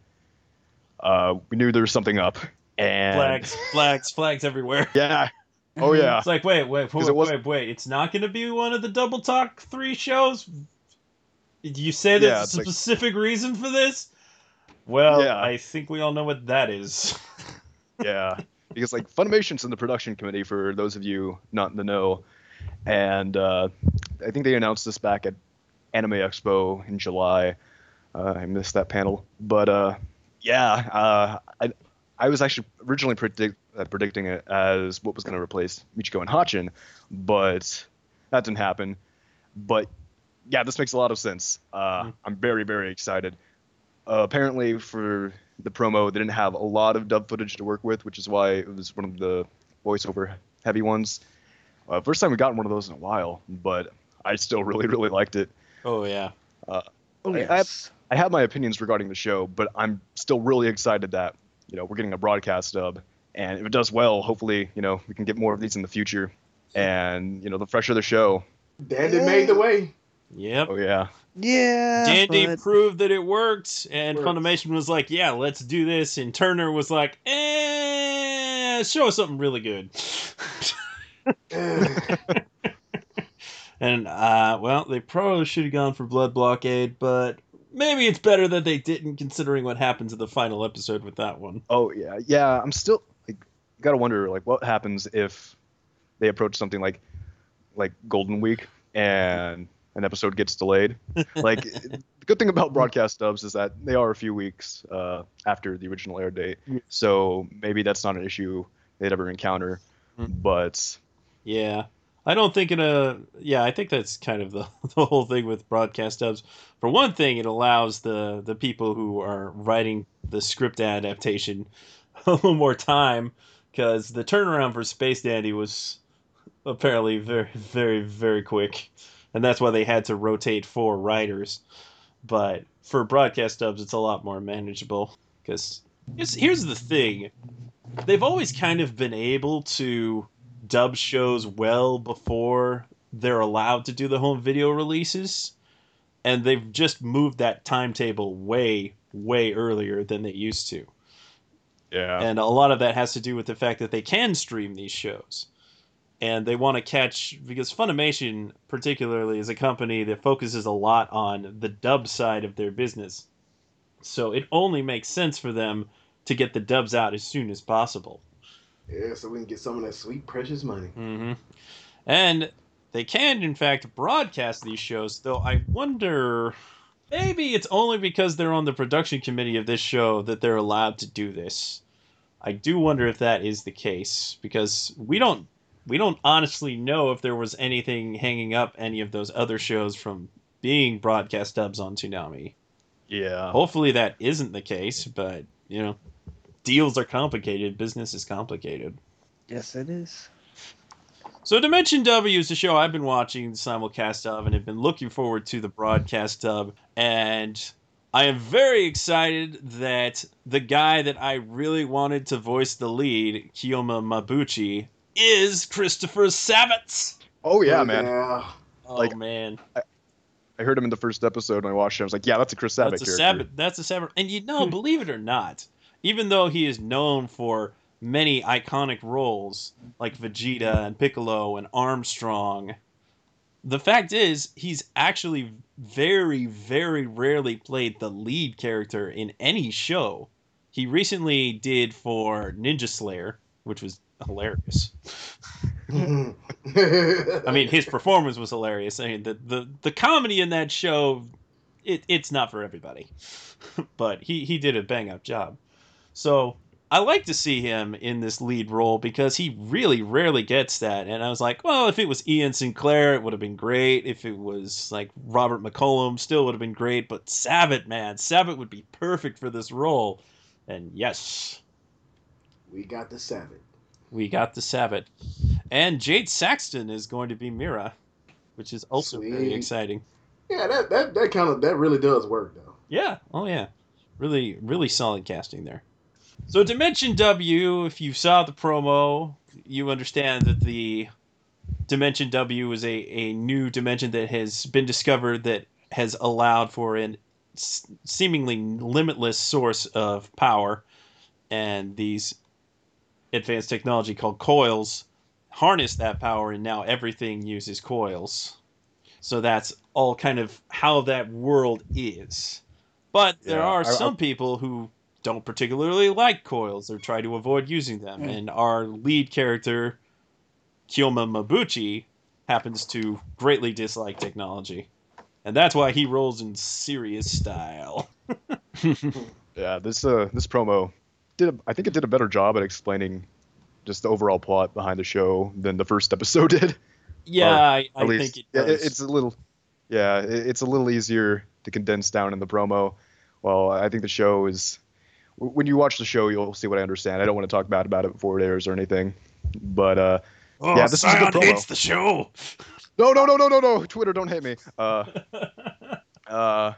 uh, we knew there was something up. And flags, flags, flags everywhere. [laughs] yeah, oh yeah. It's like, wait, wait, wait, it wait, wait. It's not going to be one of the Double Talk three shows. Did you say Yeah, there's a it's like- specific reason for this? Well, Yeah. I think we all know what that is. [laughs] yeah. Because like funimation's in the production committee for those of you not in the know. And uh, i think they announced this back at anime expo in july. Uh, i missed that panel. But uh, yeah uh, I, I was actually originally predict, uh, predicting it as what was going to replace michiko and Hatchin but that didn't happen. But yeah this makes a lot of sense. Uh, Mhm. i'm very very excited uh, apparently for the promo they didn't have a lot of dub footage to work with which is why it was one of the voiceover heavy ones uh, first time we gotten one of those in a while but i still really really liked it oh yeah. Oh, I- I- yes. i have my opinions regarding the show but i'm still really excited that you know we're getting a broadcast dub and if it does well hopefully you know we can get more of these in the future and you know the fresher the show Dandy made the way. Yep. oh yeah yeah. Dandy but- proved that it worked, and Works. Funimation was like, "Yeah, let's do this." And Turner was like, "Eh, show us something really good." and uh, well, they probably should have gone for Blood Blockade, but maybe it's better that they didn't, considering what happens in the final episode with that one. Oh yeah, yeah. I'm still like, gotta wonder like what happens if they approach something like like Golden Week and an episode gets delayed. [laughs] Like the good thing about broadcast dubs is that they are a few weeks uh, after the original air date, so maybe that's not an issue they'd ever encounter. Mhm. But Yeah. I don't think in a yeah, I think that's kind of the, [laughs] the whole thing with broadcast dubs. For one thing, it allows the the people who are writing the script adaptation [laughs] a little more time because the turnaround for Space Dandy was apparently very very very quick, and that's why they had to rotate four writers. But for broadcast dubs, it's a lot more manageable because here's the thing: they've always kind of been able to dub shows well before they're allowed to do the home video releases. And they've just moved that timetable way way earlier than they used to. Yeah, and a lot of that has to do with the fact that they can stream these shows and they want to catch because funimation particularly is a company that focuses a lot on the dub side of their business so it only makes sense for them to get the dubs out as soon as possible. Yeah, so we can get some of that sweet, precious money. hmm And they can, in fact, broadcast these shows, though I wonder. Maybe it's only because they're on the production committee of this show that they're allowed to do this. I do wonder if that is the case because we don't we don't honestly know if there was anything hanging up any of those other shows from being broadcast dubs on Toonami. Yeah. Hopefully that isn't the case, but you know, deals are complicated, business is complicated. Yes, it is. So Dimension W is the show I've been watching the simulcast of and have been looking forward to the broadcast of. And I am very excited that the guy that I really wanted to voice the lead, Kyoma Mabuchi, is Christopher Sabatz. Oh yeah, man. Yeah. Oh Like, man, I heard him in the first episode when I watched it. I was like, yeah, that's a Chris Sabat that's a character. Sabat. That's a Sabat. And you know, hmm. believe it or not, even though he is known for many iconic roles like Vegeta and Piccolo and Armstrong, the fact is he's actually very, very rarely played the lead character in any show. He recently did for Ninja Slayer, which was hilarious. [laughs] I mean, his performance was hilarious. I mean, the the, the comedy in that show, it, it's not for everybody, [laughs] but he he did a bang up job. So I like to see him in this lead role because he really rarely gets that. And I was like, well, if it was Ian Sinclair, it would have been great. If it was like Robert McCollum, still would have been great. But Sabat, man, Sabat would be perfect for this role. And yes, we got the Sabbath. We got the Sabat. And Jad Saxton is going to be Mira, which is also very exciting. Yeah, that that that kind of that really does work though. Yeah. Oh yeah. Really, really solid casting there. So Dimension W, if you saw the promo, you understand that the Dimension W is a, a new dimension that has been discovered that has allowed for an seemingly limitless source of power, and these advanced technology called coils harness that power, and now everything uses coils. So that's all kind of how that world is. But there Yeah, are I- I- some people who don't particularly like coils or try to avoid using them. Mm. And our lead character, Kyoma Mabuchi, happens to greatly dislike technology. And that's why he rolls in serious style. [laughs] [laughs] Yeah, this uh this promo did a, I think it did a better job at explaining just the overall plot behind the show than the first episode [laughs] did. yeah, Or I, I least, think it yeah, does. it's a little yeah, it- it's a little easier to condense down in the promo. Well, I think the show is when you watch the show, you'll see what I understand. I don't want to talk bad about it before it airs or anything, but uh, oh, yeah, this is a good Scion promo. hates the show. no, no, no, no, no, no, Twitter, don't hate me. Uh, [laughs] uh,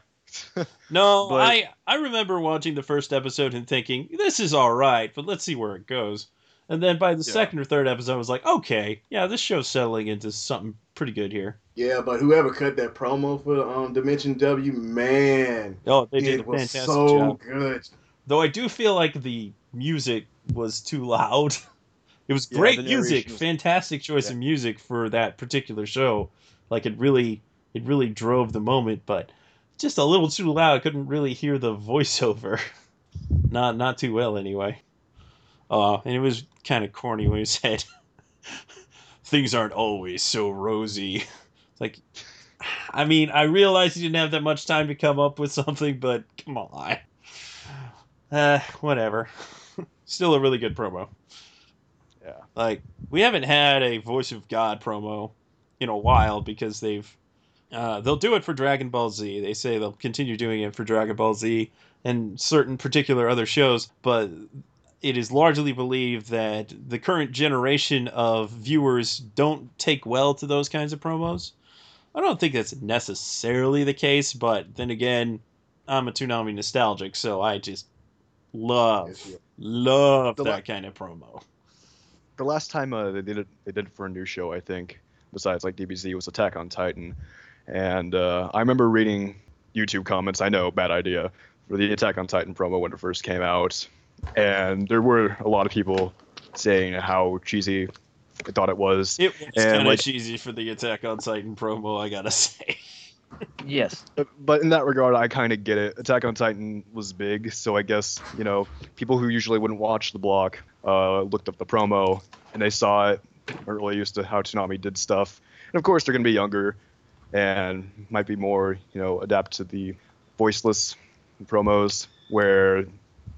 [laughs] No, But- I I remember watching the first episode and thinking this is all right, but let's see where it goes. And then by the Yeah. second or third episode, I was like, okay, yeah, this show's settling into something pretty good here. Yeah, but whoever cut that promo for um, Dimension W, man, Oh, they did a it was fantastic so job. good. Though I do feel like the music was too loud. [laughs] It was great the music, was- fantastic choice Yeah. of music for that particular show. Like it really, it really drove the moment, but just a little too loud. I couldn't really hear the voiceover. [laughs] not, not too well anyway. Uh, and it was kind of corny when he [laughs] said, "Things aren't always so rosy." [laughs] Like, I mean, I realized he didn't have that much time to come up with something, but come on. Uh, [sighs] whatever. Still a really good promo. yeah, Like we haven't had a Voice of God promo in a while because they've uh, they'll do it for Dragon Ball Z. They say they'll continue doing it for Dragon Ball Z and certain particular other shows, but it is largely believed that the current generation of viewers don't take well to those kinds of promos. I don't think that's necessarily the case, but then again, I'm a Toonami nostalgic, so I just love love The that la- kind of promo. the last time uh, they did it, they did it for a new show, I think. Besides like DBZ was Attack on Titan, and uh, I remember reading YouTube comments. I know, bad idea for the Attack on Titan promo when it first came out, and there were a lot of people saying how cheesy I thought it was. It was And, kind of like- cheesy for the Attack on Titan promo, I gotta [laughs] say. Yes. But, but in that regard, I kind of get it. Attack on Titan was big, so I guess you know people who usually wouldn't watch the block uh, looked up the promo and they saw it, are really used to how Toonami did stuff, and of course they're gonna be younger and might be more you know adapt to the voiceless promos where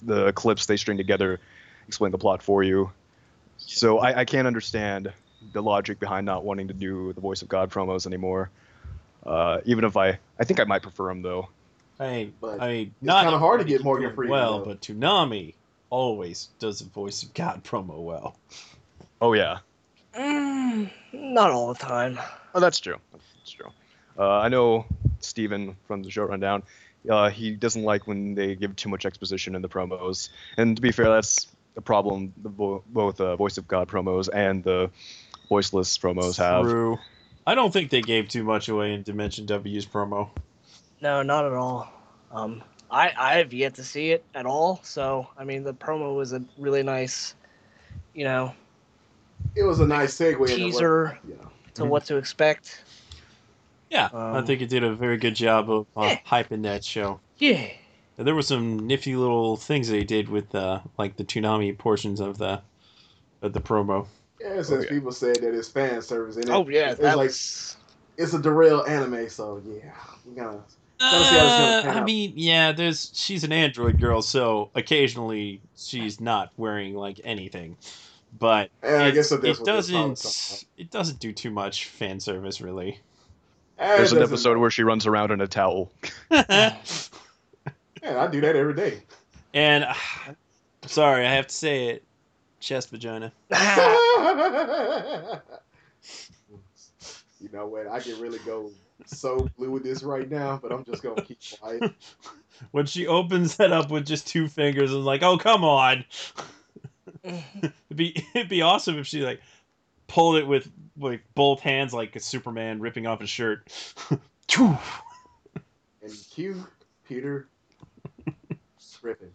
the clips they string together explain the plot for you. So I, I can't understand the logic behind not wanting to do the voice of God promos anymore. Uh, even if I, I think I might prefer them though. I, But I mean, it's not kinda hard to get everybody Morgan can do it Freeman, well, though. but Toonami always does the voice of God [laughs] promo well. Oh yeah, Mm, not all the time. oh that's true. That's true. Uh, I know Steven from the show rundown. Uh, he doesn't like when they give too much exposition in the promos, and to be fair, that's a problem the vo- both uh, voice of God promos and the voiceless promos have. True. I don't think they gave too much away in Dimension W's promo. No, not at all. Um, I I have yet to see it at all. So I mean, the promo was a really nice, you know, It was a nice segue. into what- Teaser. you know. to what to expect. Yeah, I Um, think it did a very good job of uh, eh. hyping that show. Yeah. And there were some nifty little things they did with uh, like the Toonami portions of the of the promo. Yeah, since yeah. people said that it's fan service, and it, Oh yeah, it's that like was. it's a derail anime, so yeah, we gotta. Gotta see how it's gonna Uh, pan I out. mean, yeah, there's she's an android girl, so occasionally she's not wearing like anything, but And I it, guess it what this song doesn't it doesn't do too much fan service really. There's an doesn't- episode where she runs around in a towel. [laughs] Man, I do that every day. and uh, sorry, I have to say it, chest vagina. [laughs] you know what? I can really go so blue with this right now, but I'm just gonna keep quiet. [laughs] When she opens that up with just two fingers and like, oh come on. It'd be it'd be awesome if she like pulled it with like both hands like a Superman ripping off his shirt. [laughs] And cue Peter Griffin.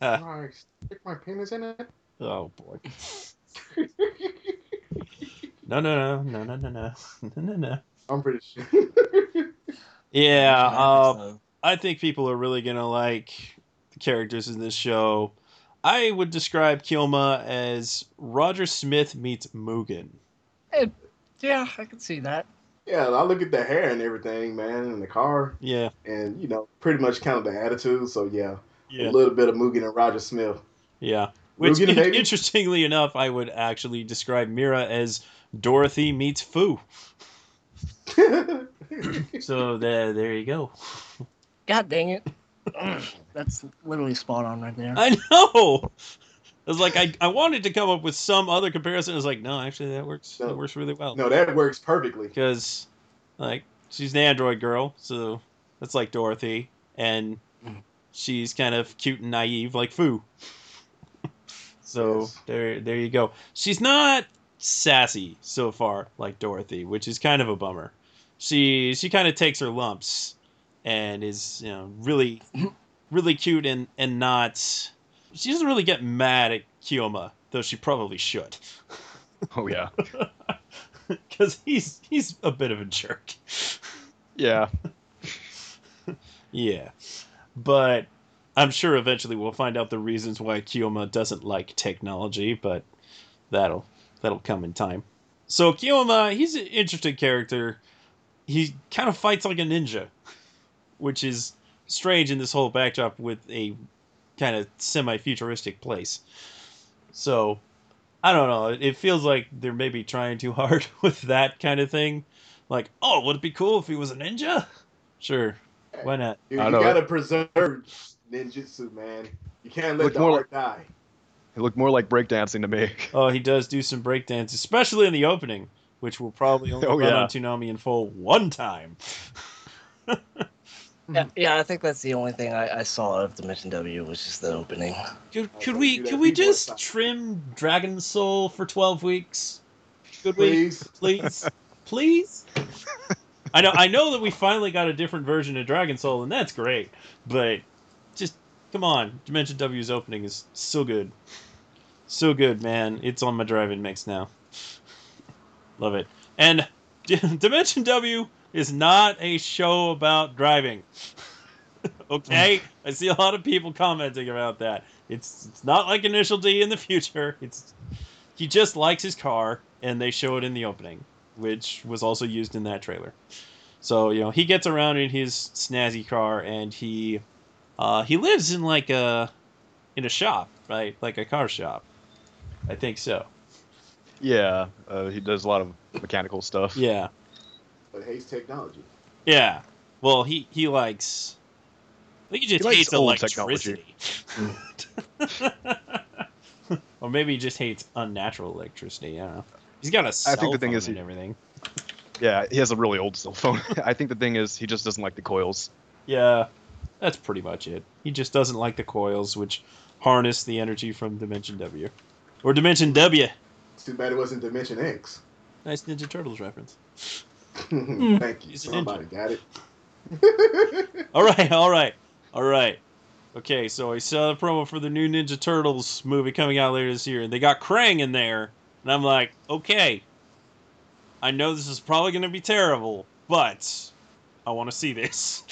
Uh. Can I stick my penis in it? oh boy. No no no no no no no [laughs] no no no. I'm pretty sure. [laughs] Yeah, uh, I think people are really gonna like the characters in this show. I would describe Kyoma as Roger Smith meets Mugen. Yeah, I can see that. yeah, I look at the hair and everything, man, and the car, Yeah, and you know, pretty much kind of the attitude. So yeah, yeah, a little bit of Mugen and Roger Smith. yeah. Which, Mugen, in- baby. interestingly enough, I would actually describe Mira as Dorothy meets Fuu. [laughs] So there, there you go. God dang it. That's literally spot on right there. I know. It was like I, I wanted to come up with some other comparison. I was like, no, actually, that works. That works really well. no, that works perfectly. because like she's an android girl so that's like dorothy and mm-hmm. she's kind of cute and naive like foo [laughs] so Yes. there there you go she's not sassy so far like dorothy which is kind of a bummer she she kind of takes her lumps and is you know really [clears throat] really cute and and not she doesn't really get mad at Kyoma though she probably should Oh yeah, [laughs] because he's he's a bit of a jerk. yeah. Yeah, but I'm sure eventually we'll find out the reasons why Kyoma doesn't like technology, but that'll that'll come in time. So Kyoma, he's an interesting character. He kind of fights like a ninja, which is strange in this whole backdrop with a kind of semi-futuristic place. So I don't know. It feels like they're maybe trying too hard [laughs] with that kind of thing. Like, oh, would it be cool if he was a ninja? Sure, why not? Dude, I you know. gotta preserve ninjutsu, man. You can't let Look the more art die. It looked more like breakdancing to me. [laughs] Oh, he does do some breakdance, especially in the opening, which will probably only Oh, run yeah. on Toonami in full one time. [laughs] Mm-hmm. Yeah, yeah, I think that's the only thing I, I saw of Dimension W was just the opening. Could, could we could we just trim Dragon Soul for twelve weeks? Could we Please. please please? I know I know that we finally got a different version of Dragon Soul, and that's great. But just come on, Dimension W's opening is so good, so good, man. It's on my drive-in mix now. Love it. And [laughs] Dimension W is not a show about driving. [laughs] okay, I see a lot of people commenting about that. It's it's not like Initial D in the future. It's he just likes his car, and they show it in the opening, which was also used in that trailer. So you know he gets around in his snazzy car, and he uh, he lives in like a in a shop, right? Like a car shop. I think so. Yeah, uh, he does a lot of mechanical stuff. Yeah. But hates technology. Yeah. Well, he he likes. I think he just He hates electricity. [laughs] or maybe he just hates unnatural electricity. I don't know. He's got a cell I think the thing phone is and he- everything. Yeah, he has a really old cell phone. [laughs] I think the thing is he just doesn't like the coils. Yeah, that's pretty much it. He just doesn't like the coils, which harness the energy from Dimension W, or Dimension W. It's too bad it wasn't Dimension X. Nice Ninja Turtles reference. Hmm. Thank you. He's. Somebody got it. [laughs] All right, all right, all right. Okay, so I saw the promo for the new Ninja Turtles movie coming out later this year, and they got Krang in there, and I'm like, okay, I know this is probably going to be terrible, but I want to see this.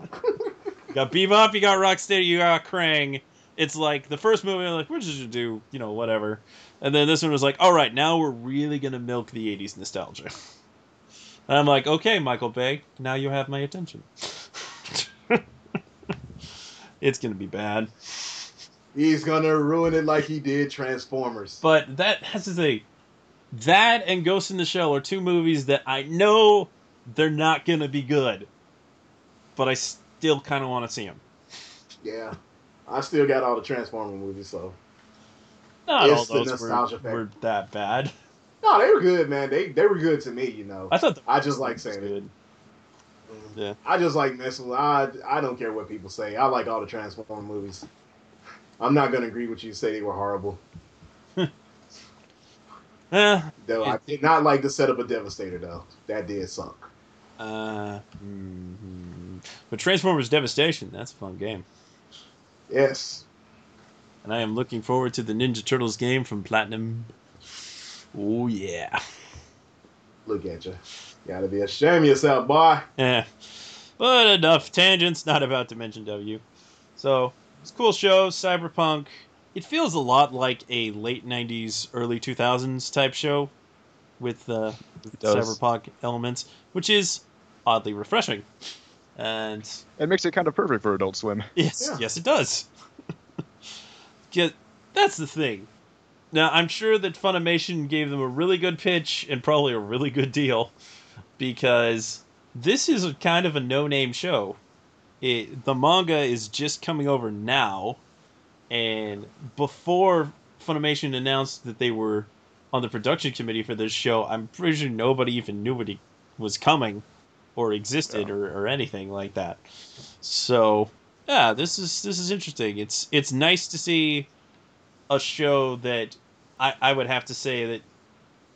you [laughs] got Bebop, you got Rocksteady, you got Krang. It's like the first movie, I'm like, we're just gonna do, you know, whatever. And then this one was like, all right, now we're really gonna milk the '80s nostalgia. [laughs] And I'm like, okay, Michael Bay, now you have my attention. [laughs] it's gonna be bad. He's gonna ruin it like he did Transformers. But that has to say, that and Ghost in the Shell are two movies that I know they're not gonna be good, but I still kind of want to see them. Yeah. I still got all the Transformer movies, so. Not It's all those were, were that bad. No, they were good, man. They they were good to me, you know. I thought the I just like was saying it. Yeah. I just like messing with I I don't care what people say. I like all the Transformer movies. I'm not gonna agree with you say they were horrible. [laughs] Eh, Though I did not like the setup of Devastator though. That did suck. uh, mhm. But Transformers Devastation, that's a fun game. Yes. And I am looking forward to the Ninja Turtles game from Platinum. Oh, yeah. Look at you. Gotta be ashamed of yourself, boy. Eh. But enough tangents, not about to mention W. So, it's a cool show, cyberpunk. It feels a lot like a late 90s, early 2000s type show with uh, with cyberpunk elements, which is oddly refreshing. And It makes it kind of perfect for Adult Swim. Yes, Yeah. yes, it does. [laughs] Yeah, that's the thing. Now, I'm sure that Funimation gave them a really good pitch and probably a really good deal because this is a kind of a no-name show. It, the manga is just coming over now, and before Funimation announced that they were on the production committee for this show, I'm pretty sure nobody even knew what he was coming or existed or, or anything like that. So yeah, this is this is interesting. It's it's nice to see a show that I, I would have to say that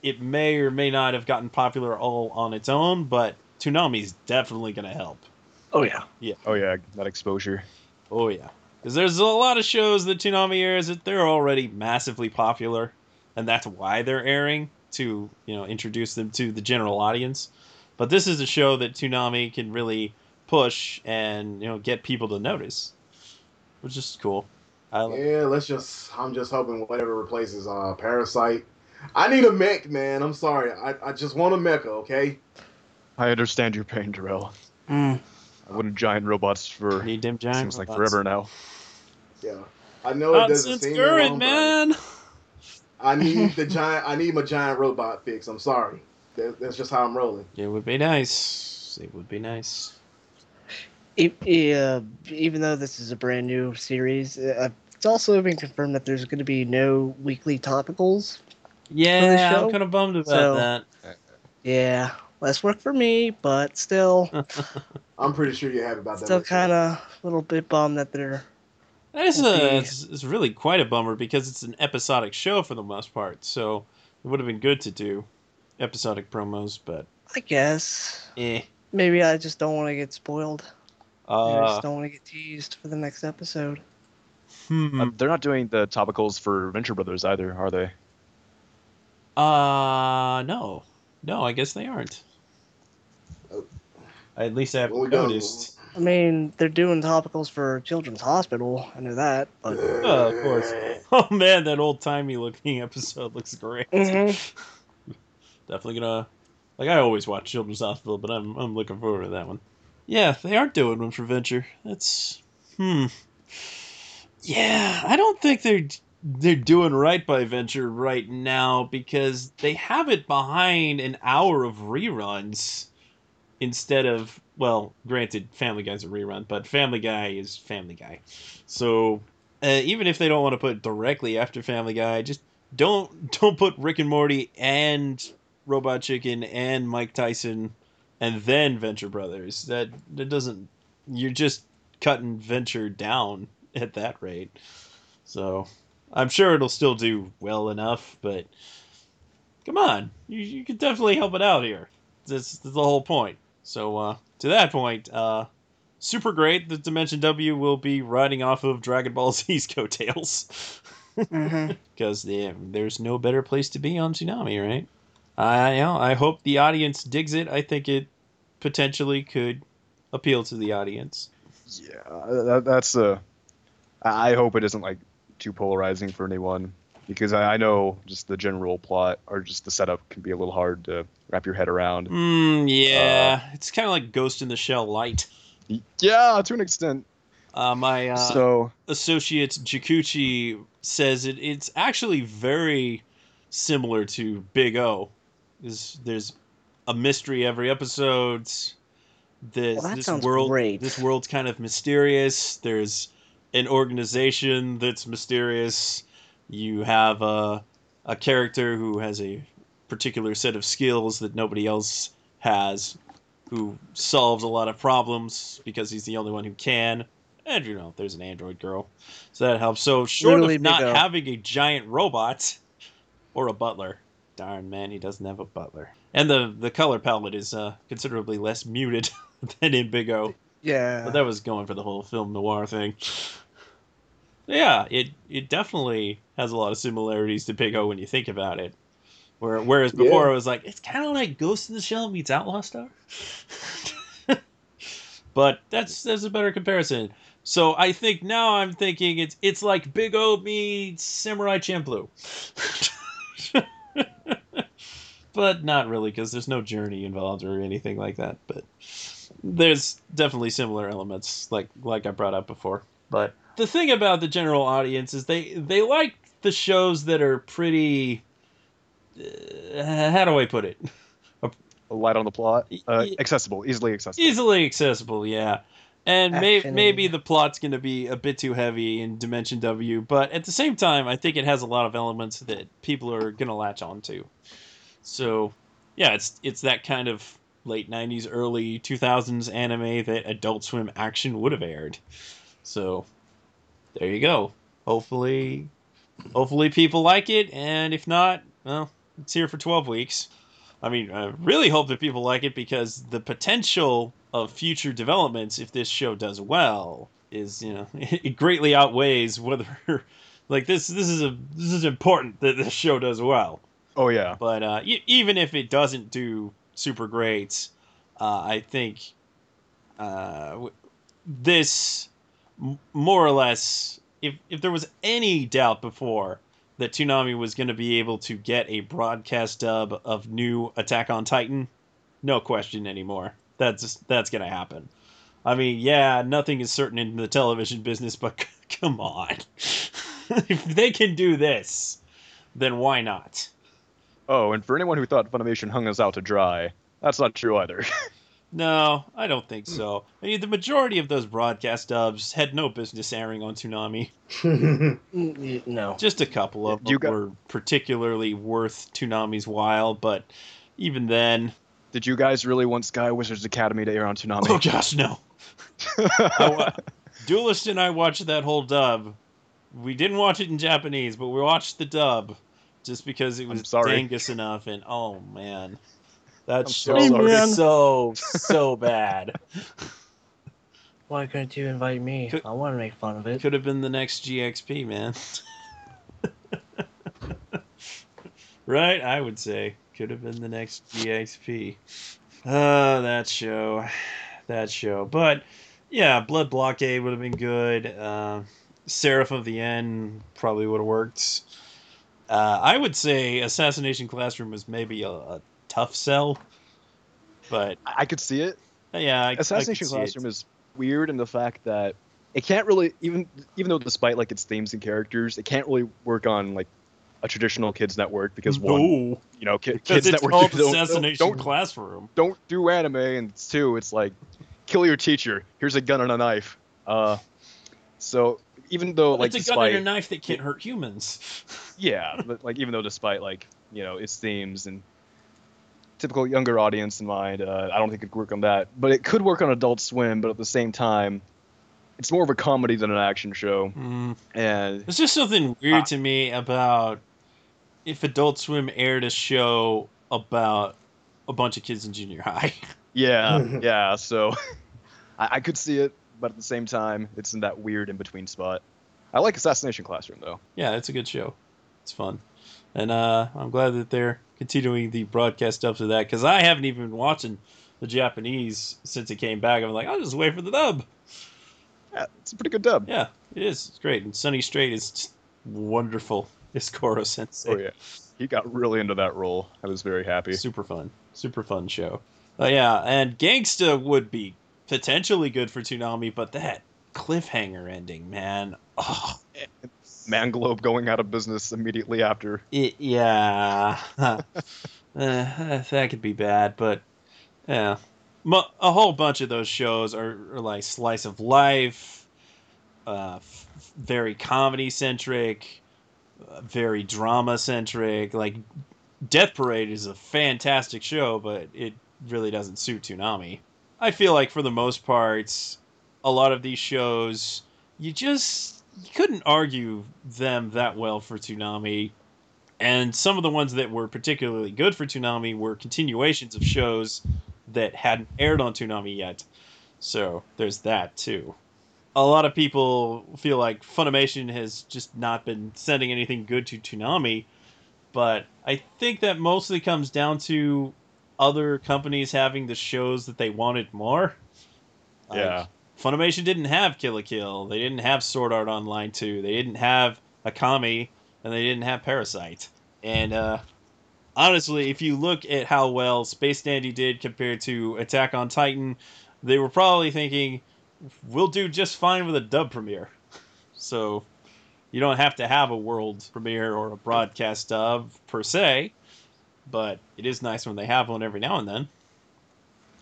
it may or may not have gotten popular all on its own, but Toonami's definitely going to help. Oh yeah. Yeah. Oh yeah, that exposure. Oh yeah, because there's a lot of shows that Toonami airs that they're already massively popular, and that's why they're airing to you know introduce them to the general audience. But this is a show that Toonami can really push and you know get people to notice, which is cool. I. Yeah, let's just I'm just hoping whatever replaces uh Parasyte. I need a mech, man. I'm sorry. I, I just want a mecha, okay? I understand your pain, Darrell. Mm. I wanted giant robots for Need them giant seems like robots. forever now. Yeah. I know it doesn't Nonsense seem current, long, man. I need the [laughs] giant I need my giant robot fix. I'm sorry. That, that's just how I'm rolling. It would be nice. It would be nice. E- uh, even though this is a brand new series, uh, it's also been confirmed that there's going to be no weekly topicals. Yeah, show? I'm kind of bummed about So- that. Yeah, less work for me, but still, [laughs] I'm pretty sure you have about that. still kind of a little bit bummed that they're. That is a, it's, it's really quite a bummer because it's an episodic show for the most part. So it would have been good to do episodic promos, but I guess eh. maybe I just don't want to get spoiled. Maybe I Uh, just don't want to get teased for the next episode. Hmm. Um, they're not doing the topicals for Venture Brothers either, are they? Uh, no, no, I guess they aren't. at least I haven't Well, noticed. I mean, they're doing topicals for Children's Hospital. I know that, but Oh, of course. [laughs] Oh man, that old timey looking [laughs] episode looks great. Mhm. [laughs] Definitely gonna like I always watch Children's Hospital, but I'm I'm looking forward to that one. Yeah, they aren't doing one for Venture. That's hmm. Yeah, I don't think they're they're doing right by Venture right now because they have it behind an hour of reruns instead of well, granted, Family Guy's a rerun, but Family Guy is Family Guy. So uh, even if they don't want to put directly after Family Guy, just don't [laughs] don't put Rick and Morty and Robot Chicken and Mike Tyson and then Venture Brothers. That that doesn't. You're just cutting Venture down [laughs] at that rate. So I'm sure it'll still do well enough, but come on, you you could definitely help it out here. That's, that's the whole point. So uh, to that point, uh, super great that Dimension W will be riding off of Dragon Ball [laughs] Z's coattails. [laughs] Mhm. because there's no better place to be on Toonami, right? I you know, I hope the audience digs it. I think it potentially could appeal to the audience. Yeah, that, that's uh, I I hope it isn't like too polarizing for anyone because I, I know just the general plot or just the setup can be a little hard to wrap your head around. Mm, yeah, it's kind of like Ghost in the Shell light. Yeah, to an extent. Uh, my uh, so associate Jikuchi says it, it's actually very similar to Big O. There's, there's a mystery every episode. This, Well, that this sounds world, great. this world's kind of mysterious. There's an organization that's mysterious. You have a a character who has a particular set of skills that nobody else has, who solves a lot of problems because he's the only one who can. And you know, there's an android girl, so that helps. So short Literally of not having a giant robot or a butler, darn man, he doesn't have a butler. And the the color palette is uh, considerably less muted [laughs] than in Big O. yeah. But that was going for the whole film noir thing. Yeah, it it definitely has a lot of similarities to Big O when you think about it. Where, whereas before Yeah. it was like it's kind of like Ghost in the Shell meets Outlaw Star. [laughs] but that's that's a better comparison. So I think now I'm thinking it's it's like Big O meets Samurai Champloo. [laughs] but not really because there's no journey involved or anything like that. But there's definitely similar elements like like I brought up before. But the thing about the general audience is they they like the shows that are pretty uh, how do I put it? light on the plot, uh, accessible, easily accessible. Easily accessible, yeah. And may, maybe the plot's going to be a bit too heavy in Dimension W, but at the same time, I think it has a lot of elements that people are going to latch onto. So, yeah, it's it's that kind of late '90s, early 2000s anime that Adult Swim action would have aired. So, there you go. Hopefully, hopefully people like it, and if not, well, it's here for 12 weeks. I mean, I really hope that people like it because the potential of future developments, if this show does well, is you know [laughs] it greatly outweighs whether [laughs] like this this is a this is important that this show does well. Oh yeah, But uh, e- even if it doesn't do super great, uh, I think uh, w- this more or less, if if there was any doubt before that Toonami was going to be able to get a broadcast dub of new Attack on Titan, no question anymore. That's that's going to happen. I mean, yeah, nothing is certain in the television business, but c- [laughs] come on, [laughs] if they can do this, then why not? Oh, and for anyone who thought Funimation hung us out to dry, that's not true either. [laughs] No, I don't think so. I mean, the majority of those broadcast dubs had no business airing on Toonami. [laughs] No. Just a couple of them You got- were particularly worth Toonami's while, but even then, Did you guys really want Sky Wizards Academy to air on Toonami? oh Toonami? gosh, no. [laughs] I wa- Duelist and I watched that whole dub. We didn't watch it in Japanese, but we watched the dub just because it was I'm dangus enough. And oh man, that show so was sorry. so so bad. [laughs] Why couldn't you invite me? Could- I want to make fun of it. Could have been the next GXP, man. [laughs] right? I would say. Could have been the next GXP. Oh, that show. that show. But yeah, Blood Blockade would have been good. Uh, Seraph of the End probably would have worked. Uh, I would say Assassination Classroom was maybe a, a tough sell, but I, could see it. uh, yeah, I, Assassination I could see it. Classroom is weird in the fact that it can't really even even though despite like its themes and characters, it can't really work on like a traditional kids network because one, you know, ki- kids network called don't, Assassination don't, don't Classroom. don't do anime, and it's two, it's like kill your teacher. Here's a gun and a knife. Uh, so even though like it's a gun and a knife that can't hurt humans. [laughs] yeah, but like even though despite like you know its themes and typical younger audience in mind, uh, I don't think it could work on that. But it could work on Adult Swim, but at the same time, it's more of a comedy than an action show. Mm. And There's just something weird Ah. to me about if Adult Swim aired a show about a bunch of kids in junior high. [laughs] yeah, [laughs] yeah. So [laughs] I, I could see it, but at the same time, it's in that weird in between spot. I like Assassination Classroom though. yeah, it's a good show. It's fun, and uh, I'm glad that they're continuing the broadcast up to that because I haven't even been watching the Japanese since it came back. I'm like, I'll just wait for the dub. Yeah, it's a pretty good dub. Yeah, it is. It's great, and Sonny Strait is wonderful. It's Koro Sensei. Oh yeah, he got really into that role. I was very happy. Super fun. Super fun show. Uh, yeah, and Gangsta would be potentially good for Toonami, but that cliffhanger ending, man. Oh, Manglobe going out of business immediately after. it, yeah. uh, [laughs] that could be bad, but yeah. A whole bunch of those shows are, are like slice of life, uh, f- very comedy centric, uh, very drama centric. Like Death Parade is a fantastic show, but it really doesn't suit Toonami. I feel like for the most part, a lot of these shows, you just you couldn't argue them that well for Toonami. And some of the ones that were particularly good for Toonami were continuations of shows that hadn't aired on Toonami yet. So there's that too. A lot of people feel like Funimation has just not been sending anything good to Toonami, but I think that mostly comes down to other companies having the shows that they wanted more. Like, Yeah. Funimation didn't have Kill la Kill. They didn't have Sword Art Online 2. They didn't have Akame, and they didn't have Parasyte. And uh, honestly, if you look at how well Space Dandy did compared to Attack on Titan, they were probably thinking, we'll do just fine with a dub premiere. So you don't have to have a world premiere or a broadcast dub per se, but it is nice when they have one every now and then.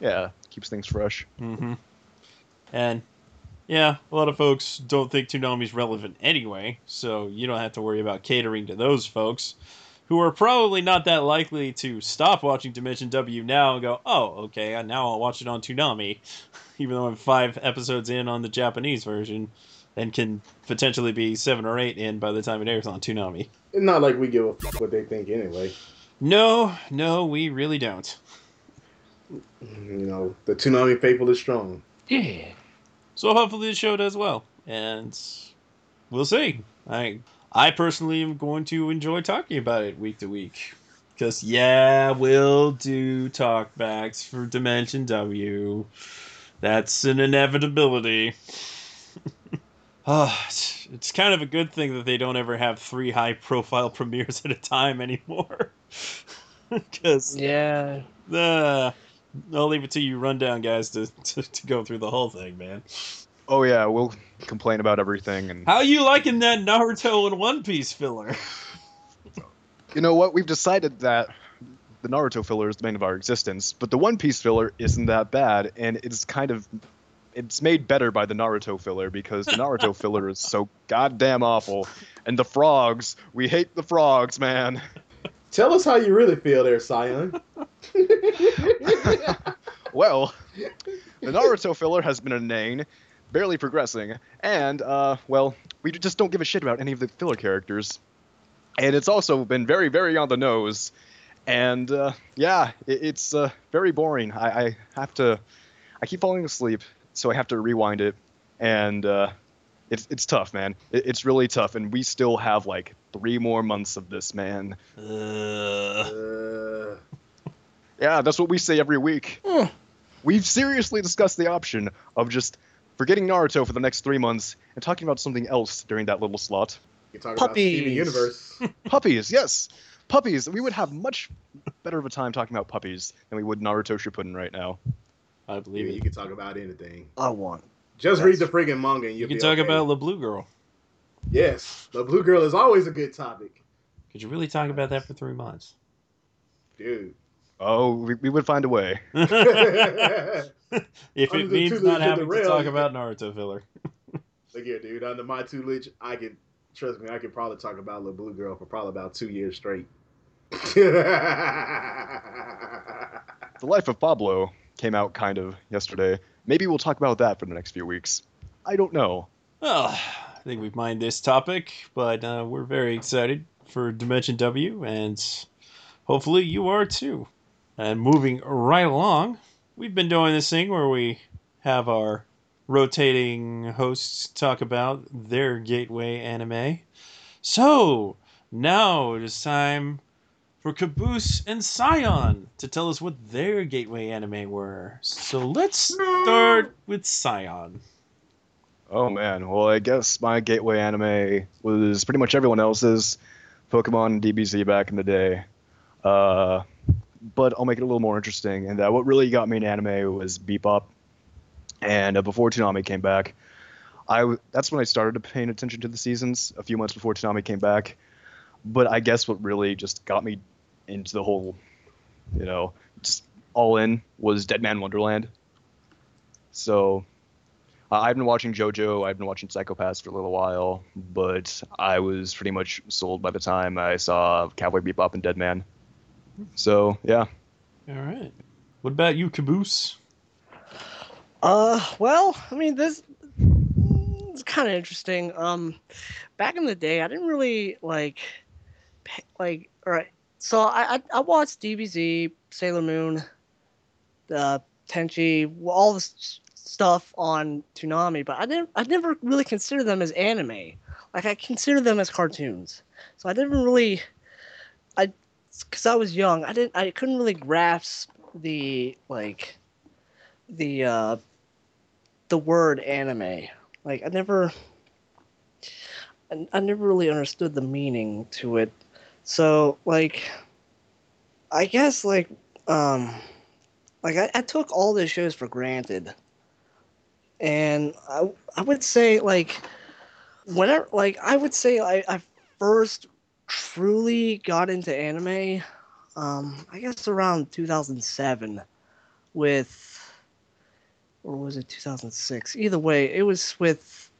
Yeah, keeps things fresh. Mm-hmm. And yeah, a lot of folks don't think Toonami's relevant anyway, so you don't have to worry about catering to those folks who are probably not that likely to stop watching Dimension W now and go, oh, okay, now I'll watch it on Toonami, [laughs] even though I'm five episodes in on the Japanese version and can potentially be seven or eight in by the time it airs on Toonami. It's not like we give a fuck what they think anyway. No, no, we really don't. You know, the Toonami faithful is strong. Yeah. So hopefully the show does well, and we'll see. I I personally am going to enjoy talking about it week to week, because yeah, we'll do talkbacks for Dimension W. That's an inevitability. [laughs] Ah, it's, kind of a good thing that they don't ever have three high profile [laughs] premieres at a time anymore. [laughs] Because Yeah. uh, I'll leave it to you rundown guys to, to, to go through the whole thing, man. Oh yeah, we'll complain about everything, and How you liking that Naruto and One Piece filler? you know what? We've decided that the Naruto filler is the main of our existence, but the One Piece filler isn't that bad, and it's kind of it's made better by the Naruto filler because the Naruto [laughs] filler is so goddamn awful, and the frogs, we hate the frogs, man. Tell us how you really feel there, Scion. [laughs] Well, the Naruto filler has been inane, barely progressing, and uh, well, we just don't give a shit about any of the filler characters. And it's also been very, very on the nose, and uh, yeah, it, it's uh, very boring. I, I have to, I keep falling asleep, so I have to rewind it, and uh, it's it's tough, man. It, it's really tough, and we still have like three more months of this, man. Uh, [laughs] Yeah, that's what we say every week. we've seriously discussed the option of just forgetting Naruto for the next three months and talking about something else during that little slot. You talk about Steven Puppies. Universe. [laughs] Puppies, yes, puppies. We would have much better of a time talking about puppies than we would Naruto Shippuden right now. I believe you it. can talk about anything. I want. Just Yes. read the friggin' manga and You you'll can be talk okay. about the blue girl. Yes, the blue girl is always a good topic, Could you really talk about that for three months? dude. Oh, we, we would find a way. [laughs] if Under it means tutelage not having the to rail, talk about Naruto filler. Look here, dude. Under my tutelage, I could trust me. I could probably talk about the blue girl for probably about two years straight. [laughs] The Life of Pablo came out kind of yesterday. Maybe we'll talk about that for the next few weeks. I don't know. Well, I think we've mined this topic, but uh, we're very excited for Dimension W, and hopefully you are too. And moving right along, we've been doing this thing where we have our rotating hosts talk about their gateway anime. So now it is time for Caboose and Scion to tell us what their gateway anime were. So let's start with Scion. Oh man, well I guess my gateway anime was pretty much everyone else's, Pokemon DBZ back in the day. Uh, but I'll make it a little more interesting. And that what really got me in anime was Bebop. And uh, before Toonami came back, I w- that's when I started paying attention to the seasons. A few months before Toonami came back. But I guess what really just got me into the whole, you know, just all in was Deadman Wonderland. So uh, I've been watching JoJo. I've been watching Psycho-Pass for a little while, but I was pretty much sold by the time I saw Cowboy Bebop and Dead Man. So yeah, All right. What about you, Caboose? Uh, well, I mean, this it's kind of interesting. Um, back in the day, I didn't really like, like, all right. So I I, I watched DBZ, Sailor Moon, uh, Tenchi, all this s- stuff on Toonami, but I didn't. I never really considered them as anime. Like I considered them as cartoons. So I didn't really. I, because I was young, I didn't. I couldn't really grasp the like, the uh the word anime. Like I never I, I never really understood the meaning to it. So like I guess like um like I, I took all the shows for granted. And I I would say like whenever like I would say I, I first truly got into anime um I guess around 2007 with or was it 2006? Either way, it was with.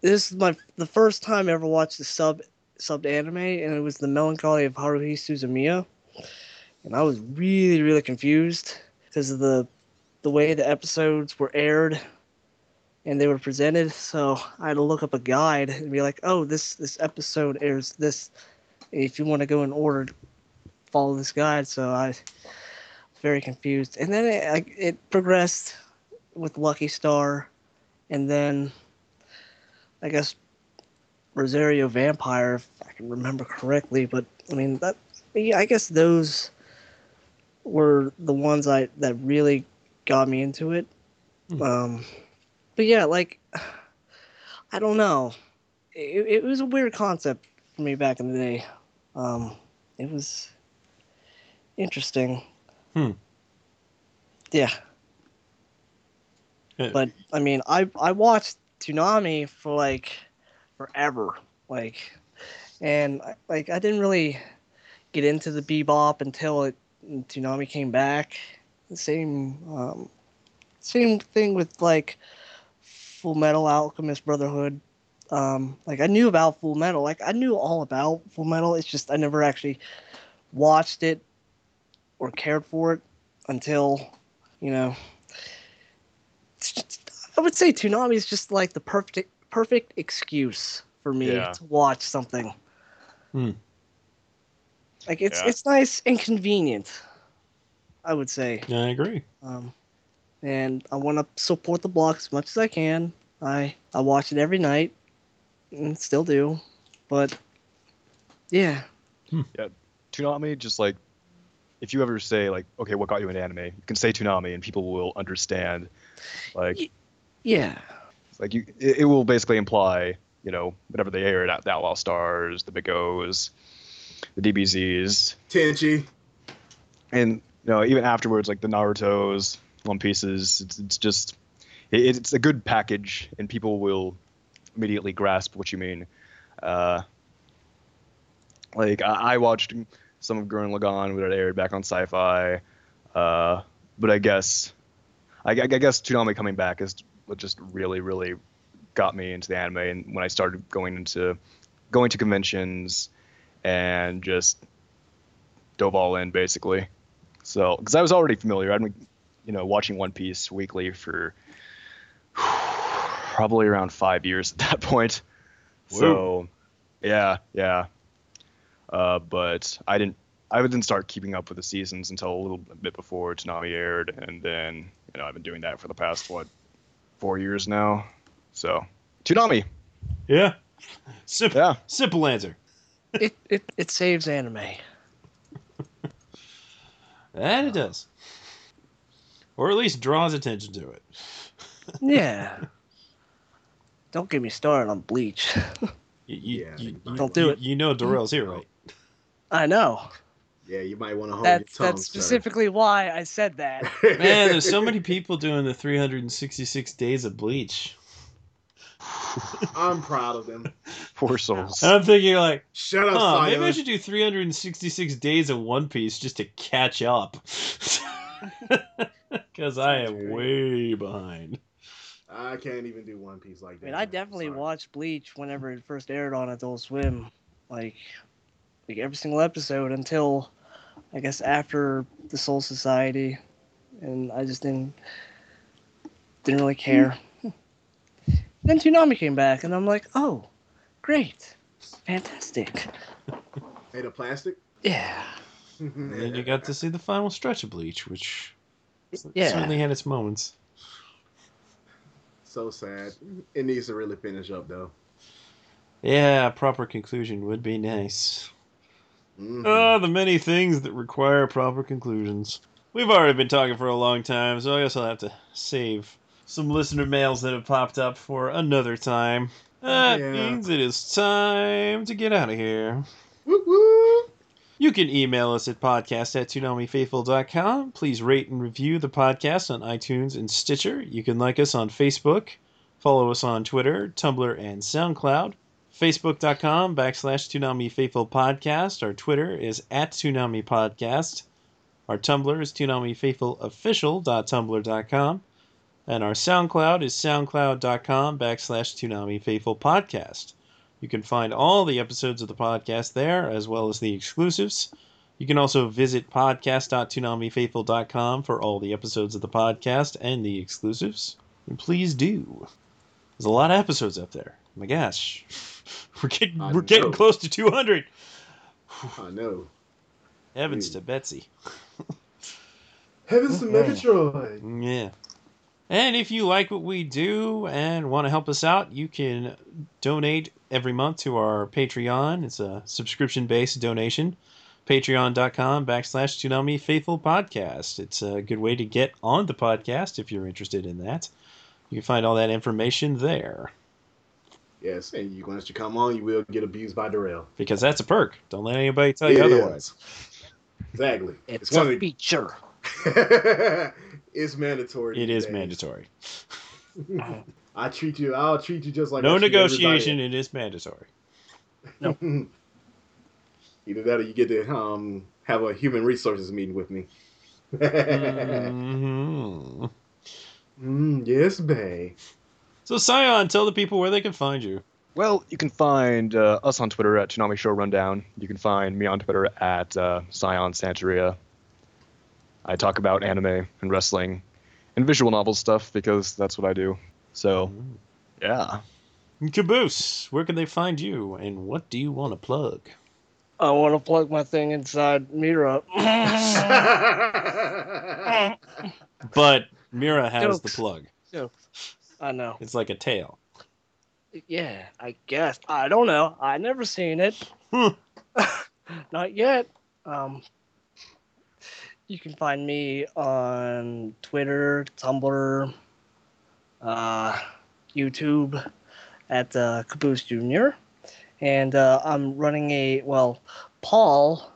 This is my the first time I ever watched the sub subbed anime, and it was the Melancholy of Haruhi Suzumiya, and I was really really confused because of the the way the episodes were aired and they were presented. So I had to look up a guide and be like, "Oh, this this episode airs this. If you want to go in order, follow this guide." So I was very confused, and then it, it progressed with Lucky Star, and then I guess Rosario Vampire, if I can remember correctly. But I mean that, yeah, I guess those were the ones I that really got me into it. Hmm. Um, but yeah, like [sighs] I don't know, it, it was a weird concept for me back in the day. Um, it was interesting. Hmm. Yeah. Uh, But I mean, I I watched Toonami for like forever, like, and I- like I didn't really get into the bebop until it Toonami came back. The same um, same thing with like Fullmetal Alchemist Brotherhood. Um, like I knew about Fullmetal, like I knew all about Fullmetal. It's just I never actually watched it or cared for it until you know I would say Toonami is just like the perfect perfect excuse for me Yeah. to watch something. Hmm. Like it's Yeah. it's nice and convenient. I would say, Yeah, I agree. um, and I want to support the block as much as I can. I I watch it every night, and still do, but yeah, hmm. yeah. Toonami just like if you ever say like, okay, what got you into anime? You can say Toonami, and people will understand. Like, Ye- Yeah. like you, it, it will basically imply, you know, whatever they aired at the Outlaw Stars, the Big O's, the DBZs, Tenchi. and you know, even afterwards, like the Naruto's, One Pieces, it's, it's just, it, it's a good package, and people will immediately grasp what you mean. Uh, like I, I watched some of Gurren Lagann when it aired back on Sci-Fi, uh, but I guess, I, I guess Toonami coming back is what just really, really got me into the anime, and when I started going into, going to conventions, and just dove all in basically. So, because I was already familiar, I'd you know, watching One Piece weekly for [sighs] probably around five years at that point. So, yeah, yeah. Uh, but I didn't, I didn't start keeping up with the seasons until a little bit before Toonami aired, and then you know I've been doing that for the past what four years now. So, Toonami, Yeah. Simple, yeah, simple answer. It it, it saves anime. [laughs] And it does. Or at least draws attention to it. [laughs] Yeah. Don't get me started on Bleach. You, you, Yeah, you, you you- Don't do you- it. You know Darrell's here, right? I know. Yeah, you might want to hold That's your tongue. that's sir. specifically why I said that. [laughs] Man, there's so many people doing the 366 days of Bleach. I'm proud of them. [laughs] poor souls. And I'm thinking like, Shut up, huh, Scion. maybe I should do 366 days of One Piece just to catch up. [laughs] Because I am Sounds way behind. I can't even do One Piece like I that. mean, I definitely Sorry. watched Bleach whenever it first aired on Adult Swim, like, like every single episode until, I guess, after the Soul Society, and I just didn't didn't really care. [laughs] then Toonami came back, and I'm like, oh, great, fantastic, Made of plastic. yeah, [laughs] And then you got to see the final stretch of Bleach, which yeah. certainly had its moments. so sad. It needs to really finish up though. Yeah, a proper conclusion would be nice. Mhm. Oh, the many things that require proper conclusions. We've already been talking for a long time, so I guess I'll have to save some listener mails that have popped up for another time. That Yeah. means it is time to get out of here. You can email us at podcast at toonamifaithful.com. Please rate and review the podcast on iTunes and Stitcher. You can like us on Facebook. Follow us on Twitter, Tumblr, and SoundCloud. Facebook.com backslash Toonami Faithful Podcast. Our Twitter is at Toonami Podcast. Our Tumblr is ToonamiFaithfulOfficial.tumblr.com. And our SoundCloud is SoundCloud.com backslash Toonami Faithful Podcast. You can find all the episodes of the podcast there, as well as the exclusives. You can also visit podcast.toonamifaithful.com for all the episodes of the podcast and the exclusives. And please do. There's a lot of episodes up there. My gosh. [laughs] We're getting I we're getting close to 200. I know. Heavens Hmm. to Betsy. Heavens to Megatroid. Yeah. And if you like what we do and want to help us out, you can donate every month to our Patreon. It's a subscription based donation. Patreon.com backslash Toonami Faithful Podcast. It's a good way to get on the podcast if you're interested in that. You can find all that information there Yes, and you once you come on, you will get abused by Darrell. because that's a perk. Don't let anybody tell you otherwise. is. Exactly. It's, one a of the- feature. [laughs] it's mandatory. It is days. mandatory. [laughs] I treat you. I'll treat you just like no I treat everybody negotiation. It is mandatory. else. [laughs] Either that, or you get to um have a human resources meeting with me. hmm [laughs] Mm, yes, Bay. So, Scion, tell the people where they can find you. Well, you can find uh, us on Twitter at Toonami Show Rundown. You can find me on Twitter at uh, Scion Santeria. I talk about anime and wrestling and visual novel stuff because that's what I do. So, yeah. Caboose, where can they find you, and what do you want to plug? I want to plug my thing inside Mira. [laughs] But Mira has the Jokes. plug. I know. It's like a tail. Yeah, I guess. I don't know. I never seen it. Hmm. [laughs] Not yet. Um, you can find me on Twitter, Tumblr, uh, YouTube at uh, Caboose Jr. And uh, I'm running a, well, Paul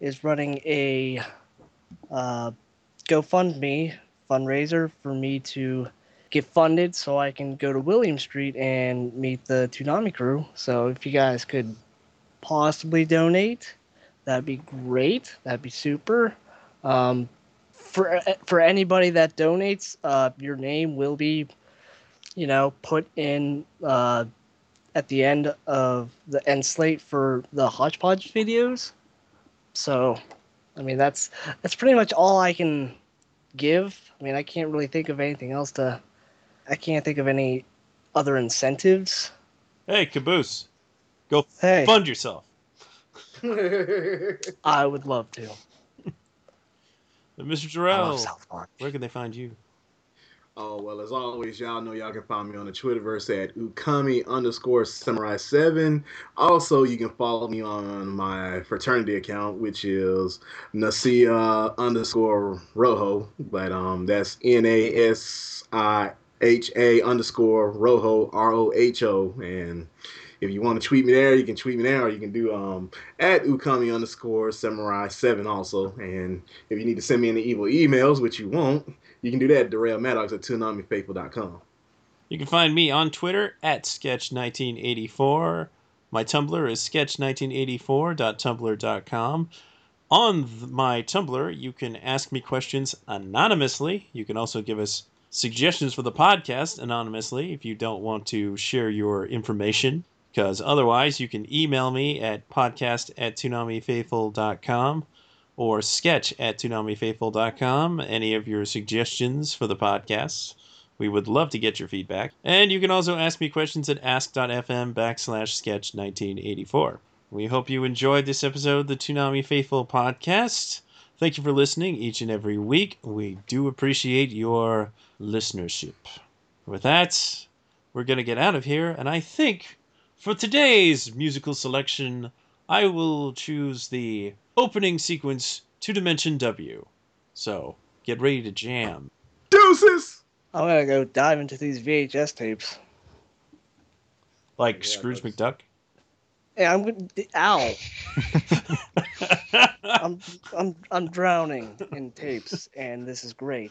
is running a uh, GoFundMe fundraiser for me to get funded so I can go to Williams Street and meet the Toonami crew. So if you guys could possibly donate, that'd be great. That'd be super. Um, for for anybody that donates, uh, your name will be, you know, put in uh, at the end of the end slate for the hodgepodge videos. So, I mean, that's that's pretty much all I can give. I mean, I can't really think of anything else to. I can't think of any other incentives. Hey, Caboose, go Hey, fund yourself. [laughs] I would love to. And Mr. I love Jarrell, South Park. where can they find you? Oh well, as always, y'all know y'all can find me on the Twitterverse at ukami underscore samurai seven. Also, you can follow me on my fraternity account, which is Nasia underscore Rojo, but um, that's N A S I H A underscore Rojo R O H O. And if you want to tweet me there, you can tweet me there, or you can do um at ukami underscore samurai seven also. And if you need to send me any evil emails, which you won't. You can do that at Darrell Maddox at ToonamiFaithful.com. You can find me on Twitter at Sketch1984. My Tumblr is sketch1984.tumblr.com. On th- my Tumblr, you can ask me questions anonymously. You can also give us suggestions for the podcast anonymously if you don't want to share your information. Because otherwise, you can email me at podcast at ToonamiFaithful.com or sketch at ToonamiFaithful.com. Any of your suggestions for the podcast. We would love to get your feedback. And you can also ask me questions at ask.fm backslash sketch 1984. We hope you enjoyed this episode of the Toonami Faithful podcast. Thank you for listening each and every week. We do appreciate your listenership. With that, we're going to get out of here, and I think for today's musical selection, I will choose the opening sequence to Dimension W. So, get ready to jam. Deuces! I'm gonna go dive into these VHS tapes. Like Yeah, Scrooge that's- McDuck. Hey, I'm gonna. Ow! [laughs] I'm I'm I'm drowning in tapes, and this is great.